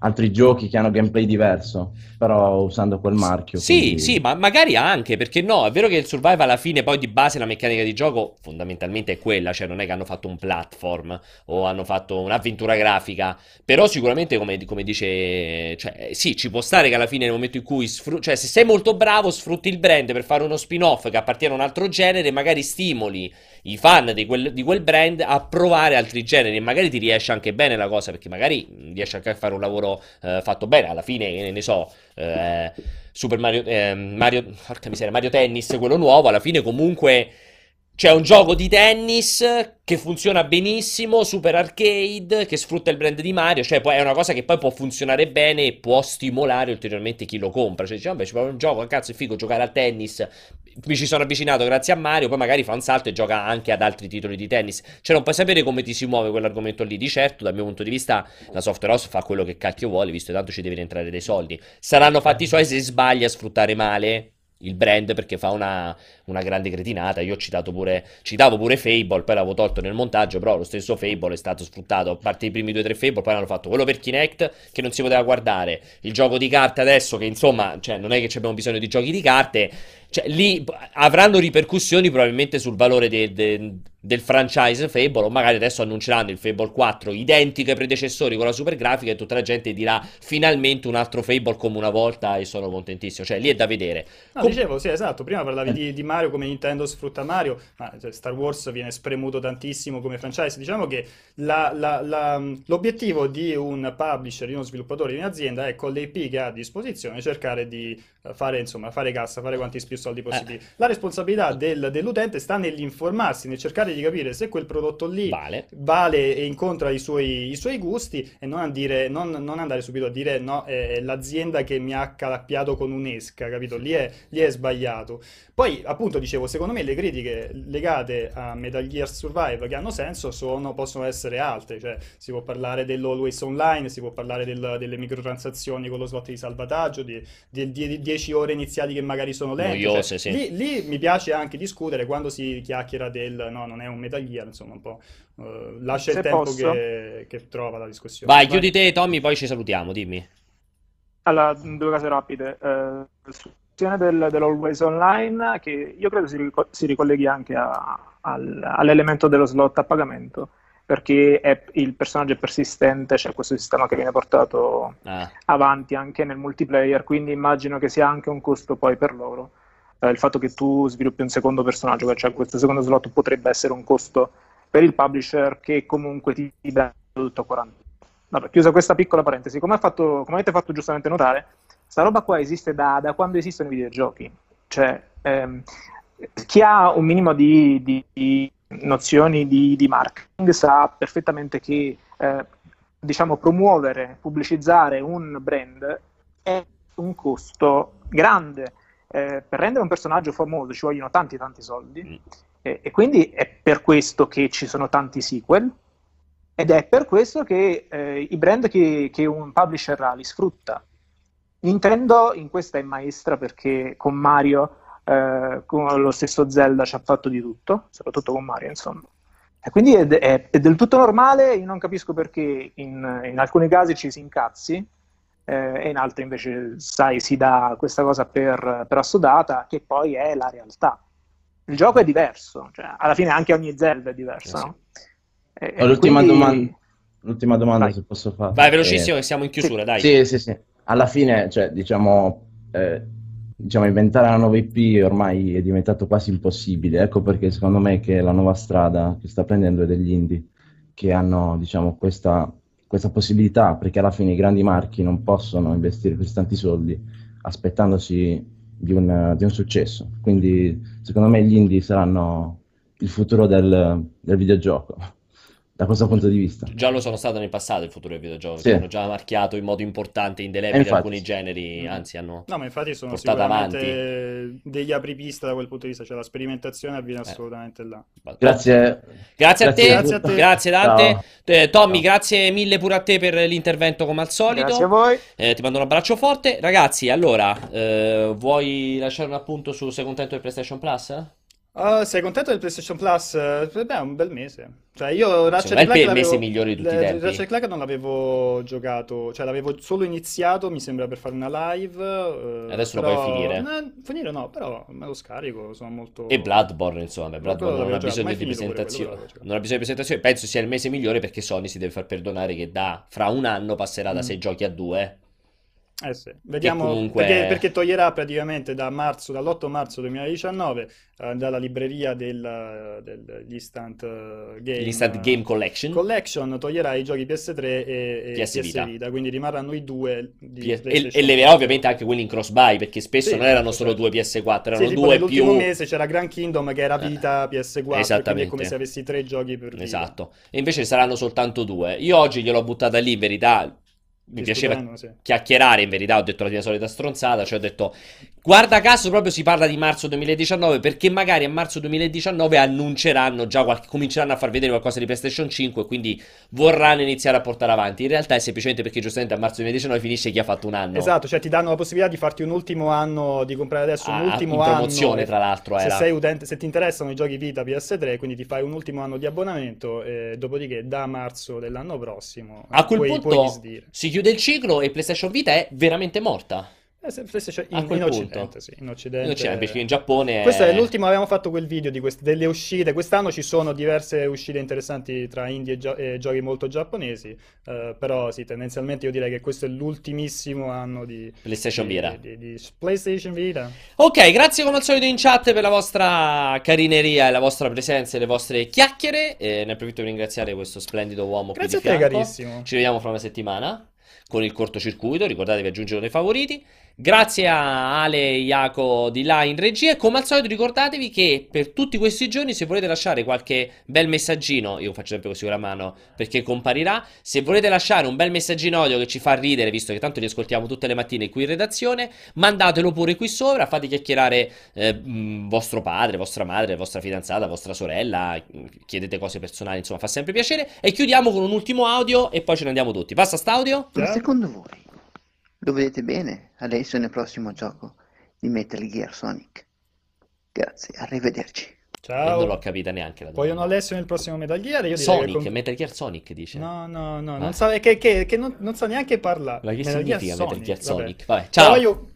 altri giochi che hanno gameplay diverso, però usando quel marchio. Sì, quindi- sì, ma magari anche, perché no, è vero che il survival alla fine poi di base la meccanica di gioco fondamentalmente è quella, cioè non è che hanno fatto un platform o hanno fatto un'avventura grafica, però sicuramente come, come dice, cioè sì, ci può stare che alla fine nel momento in cui, sfru- cioè se sei molto bravo sfrutti il brand per fare uno spin-off che appartiene a un altro genere, magari stimoli i fan di quel, di quel brand a provare altri generi e magari ti riesce anche bene la cosa, perché magari mh, riesci anche a fare un lavoro eh, fatto bene, alla fine ne, ne so, eh, Super Mario, eh, Mario, porca miseria, Mario Tennis, quello nuovo, alla fine comunque c'è un gioco di tennis che funziona benissimo, super arcade, che sfrutta il brand di Mario, cioè è una cosa che poi può funzionare bene e può stimolare ulteriormente chi lo compra, cioè dice vabbè ci vuole un gioco, cazzo è figo giocare a tennis, mi ci sono avvicinato grazie a Mario, poi magari fa un salto e gioca anche ad altri titoli di tennis, cioè non puoi sapere come ti si muove quell'argomento lì, di certo dal mio punto di vista la software house fa quello che cacchio vuole, visto che tanto ci deve rientrare dei soldi, saranno fatti i suoi se sbaglia a sfruttare male il brand perché fa una, una grande cretinata. Io ho citato pure, citavo pure Fable, poi l'avevo tolto nel montaggio, però lo stesso Fable è stato sfruttato, a parte i primi due o tre Fable, poi hanno fatto quello per Kinect che non si poteva guardare, il gioco di carte adesso che insomma, cioè, non è che abbiamo bisogno di giochi di carte, cioè, lì avranno ripercussioni probabilmente sul valore de- de- del franchise Fable, o magari adesso annunceranno il Fable 4 identico ai predecessori con la super grafica e tutta la gente dirà finalmente un altro Fable come una volta e sono contentissimo, cioè lì è da vedere. No, Com- dicevo, sì, esatto, prima parlavi di, di Mario come Nintendo sfrutta Mario, ma cioè, Star Wars viene spremuto tantissimo come franchise. Diciamo che la- la- la- l'obiettivo di un publisher, di uno sviluppatore, di un'azienda è con le IP che ha a disposizione cercare di eh, fare, insomma, fare cassa, fare quanti più soldi possibili. La responsabilità del- dell'utente sta nell'informarsi, nel cercare di capire se quel prodotto lì Vale. vale e incontra i suoi, i suoi gusti e non, dire, non, non andare subito a dire no, è l'azienda che mi ha calappiato con un'esca, capito? Lì è, lì è sbagliato. Poi, appunto, dicevo, secondo me le critiche legate a Metal Gear Survive che hanno senso sono, possono essere altre, cioè si può parlare dell'Always Online, si può parlare del- delle microtransazioni con lo slot di salvataggio, di, di, di 10 ore iniziali che magari sono lente. cioè, Noiose, sì. lì, lì mi piace anche discutere quando si chiacchiera del no, non è un Metal Gear, insomma, un po' eh, lascia Se il tempo che, che trova la discussione. Vai, chiudi te, Tommy, poi ci salutiamo, dimmi. Allora, due cose rapide. Sulla questione del, dell'Always Online, che io credo si, rico- si ricolleghi anche a- al- all'elemento dello slot a pagamento, perché è- il personaggio è persistente, c'è questo sistema che viene portato Ah, avanti anche nel multiplayer, quindi immagino che sia anche un costo poi per loro. Eh, il fatto che tu sviluppi un secondo personaggio, cioè questo secondo slot potrebbe essere un costo per il publisher che comunque ti dà tutto a 40. Vabbè, chiusa questa piccola parentesi, come, fatto- come avete fatto giustamente notare, sta roba qua esiste da, da quando esistono i videogiochi. Cioè, ehm, chi ha un minimo di, di- di nozioni di, di marketing sa perfettamente che eh, diciamo, promuovere, pubblicizzare un brand è un costo grande. Eh, per rendere un personaggio famoso ci vogliono tanti tanti soldi Mm. e, e quindi è per questo che ci sono tanti sequel ed è per questo che eh, i brand che, che un publisher ha li sfrutta. Nintendo in questa è maestra perché con Mario, eh, con lo stesso Zelda ci ha fatto di tutto, soprattutto con Mario, insomma. E quindi è, è- è del tutto normale, io non capisco perché in, in alcuni casi ci si incazzi eh, e in altri invece, sai, si dà questa cosa per, per assodata, che poi è la realtà. Il gioco è diverso, cioè, alla fine anche ogni Zelda è diversa, Eh sì. no? E- l'ultima quindi- domanda, l'ultima domanda Vai. se posso fare. Vai velocissimo Eh, che siamo in chiusura, dai. Sì, sì, sì. Alla fine, cioè, diciamo, eh, diciamo, inventare una nuova IP ormai è diventato quasi impossibile. Ecco perché secondo me che la nuova strada che sta prendendo è degli indie che hanno, diciamo, questa, questa possibilità, perché alla fine i grandi marchi non possono investire così tanti soldi aspettandosi di un, di un successo. Quindi secondo me gli indie saranno il futuro del, del videogioco da questo punto di vista. Già lo sono stato nel passato il futuro del videogioco, Sì. hanno già marchiato in modo importante, indelebile infatti. alcuni generi, Mm. anzi hanno... No, ma infatti sono Portata sicuramente degli apripista da quel punto di vista, cioè la sperimentazione avviene Eh. assolutamente là. Grazie. Grazie a te, Grazie a te. grazie Dante. Eh, Tommy, Ciao. grazie mille pure a te per l'intervento come al solito. Grazie a voi. Eh, ti mando un abbraccio forte. Ragazzi, allora, eh, vuoi lasciare un appunto su Sei contento del PlayStation Plus? Ah, sei contento del PlayStation Plus? Eh, Beh, è un bel mese. Cioè, io Ratchet è il Clank mese migliore di tutti i tempi. Ratchet Clank non l'avevo giocato, cioè l'avevo solo iniziato, mi sembra, per fare una live. eh, Adesso lo però- puoi finire. Eh, finire no, però me lo scarico, sono molto... E Bloodborne, insomma, Bloodborne non ha l'avevo giocato, bisogno di quello, presentazione. Non ha bisogno di presentazione. Penso sia il mese migliore perché Sony si deve far perdonare che da fra un anno passerà da Mm. 6 giochi a 2. Eh sì, vediamo, comunque- perché, perché toglierà praticamente da marzo, dall'8 marzo 2019, eh, dalla libreria del, dell'Instant eh, Game, L'Instant Game Collection. Collection, toglierà i giochi PS3 e, e PS PS Vita. quindi rimarranno i due PS e, e leverà ovviamente anche quelli in cross buy perché spesso Sì, non erano solo certo. due PS4, Sì, erano tipo due più. mese c'era Grand Kingdom che era Vita PS4, quindi è Esattamente. come se avessi tre giochi per Vita. Esatto. E invece saranno soltanto due. Io oggi gliel'ho buttata lì, verità. Mi piaceva sì. chiacchierare, in verità ho detto la mia solita stronzata, cioè ho detto guarda caso proprio si parla di marzo 2019 perché magari a marzo 2019 annunceranno già qualche, cominceranno a far vedere qualcosa di PlayStation 5 e quindi vorranno iniziare a portare avanti. In realtà è semplicemente perché giustamente a marzo 2019 finisce chi ha fatto un anno. Esatto, cioè ti danno la possibilità di farti un ultimo anno, di comprare adesso un Ah, ultimo in promozione, anno. tra l'altro, Se era. sei utente, se ti interessano i giochi Vita PS3, quindi ti fai un ultimo anno di abbonamento, e dopodiché da marzo dell'anno prossimo A quel puoi, punto puoi si chiude il ciclo e PlayStation Vita è veramente morta. Eh, PlayStation- in, in. Occidente, sì, in Occidente. Non c'è, perché in Giappone Questo è l'ultimo, avevamo fatto quel video di queste, delle uscite. Quest'anno ci sono diverse uscite interessanti tra indie e, gio- e giochi molto giapponesi. eh, però sì, tendenzialmente io direi che questo è l'ultimissimo anno di, PlayStation di- Vita. di- di PlayStation Vita. Ok, grazie come al solito in chat per la vostra carineria e la vostra presenza e le vostre chiacchiere. E ne approfitto per ringraziare questo splendido uomo qui Grazie a di te, fianco. carissimo. Ci vediamo fra una settimana con il cortocircuito. Ricordatevi aggiungere dei favoriti. Grazie a Ale e Iaco di là in regia. Come al solito, ricordatevi che per tutti questi giorni, se volete lasciare qualche bel messaggino, io faccio sempre così con la mano perché comparirà. Se volete lasciare un bel messaggino audio che ci fa ridere, visto che tanto li ascoltiamo tutte le mattine qui in redazione, mandatelo pure qui sopra. Fate chiacchierare eh, mh, vostro padre, vostra madre, vostra fidanzata, vostra sorella. Chiedete cose personali, insomma, fa sempre piacere. E chiudiamo con un ultimo audio e poi ce ne andiamo tutti. Passa st'audio. Ma Ciao. secondo voi lo vedete bene adesso nel prossimo gioco di Metal Gear Sonic? Grazie, arrivederci. Io non l'ho Ciao. capita neanche la Vogliono domanda. Alessio nel prossimo Metal Gear? Io Sonic, che con- Metal Gear Sonic dice. No, no, no, Ah. non sa, che, che- che non, non sa neanche parlare. Ma che Metal Gear significa Metal Sonic, Gear vabbè. Sonic? Vabbè, ciao. Poi io-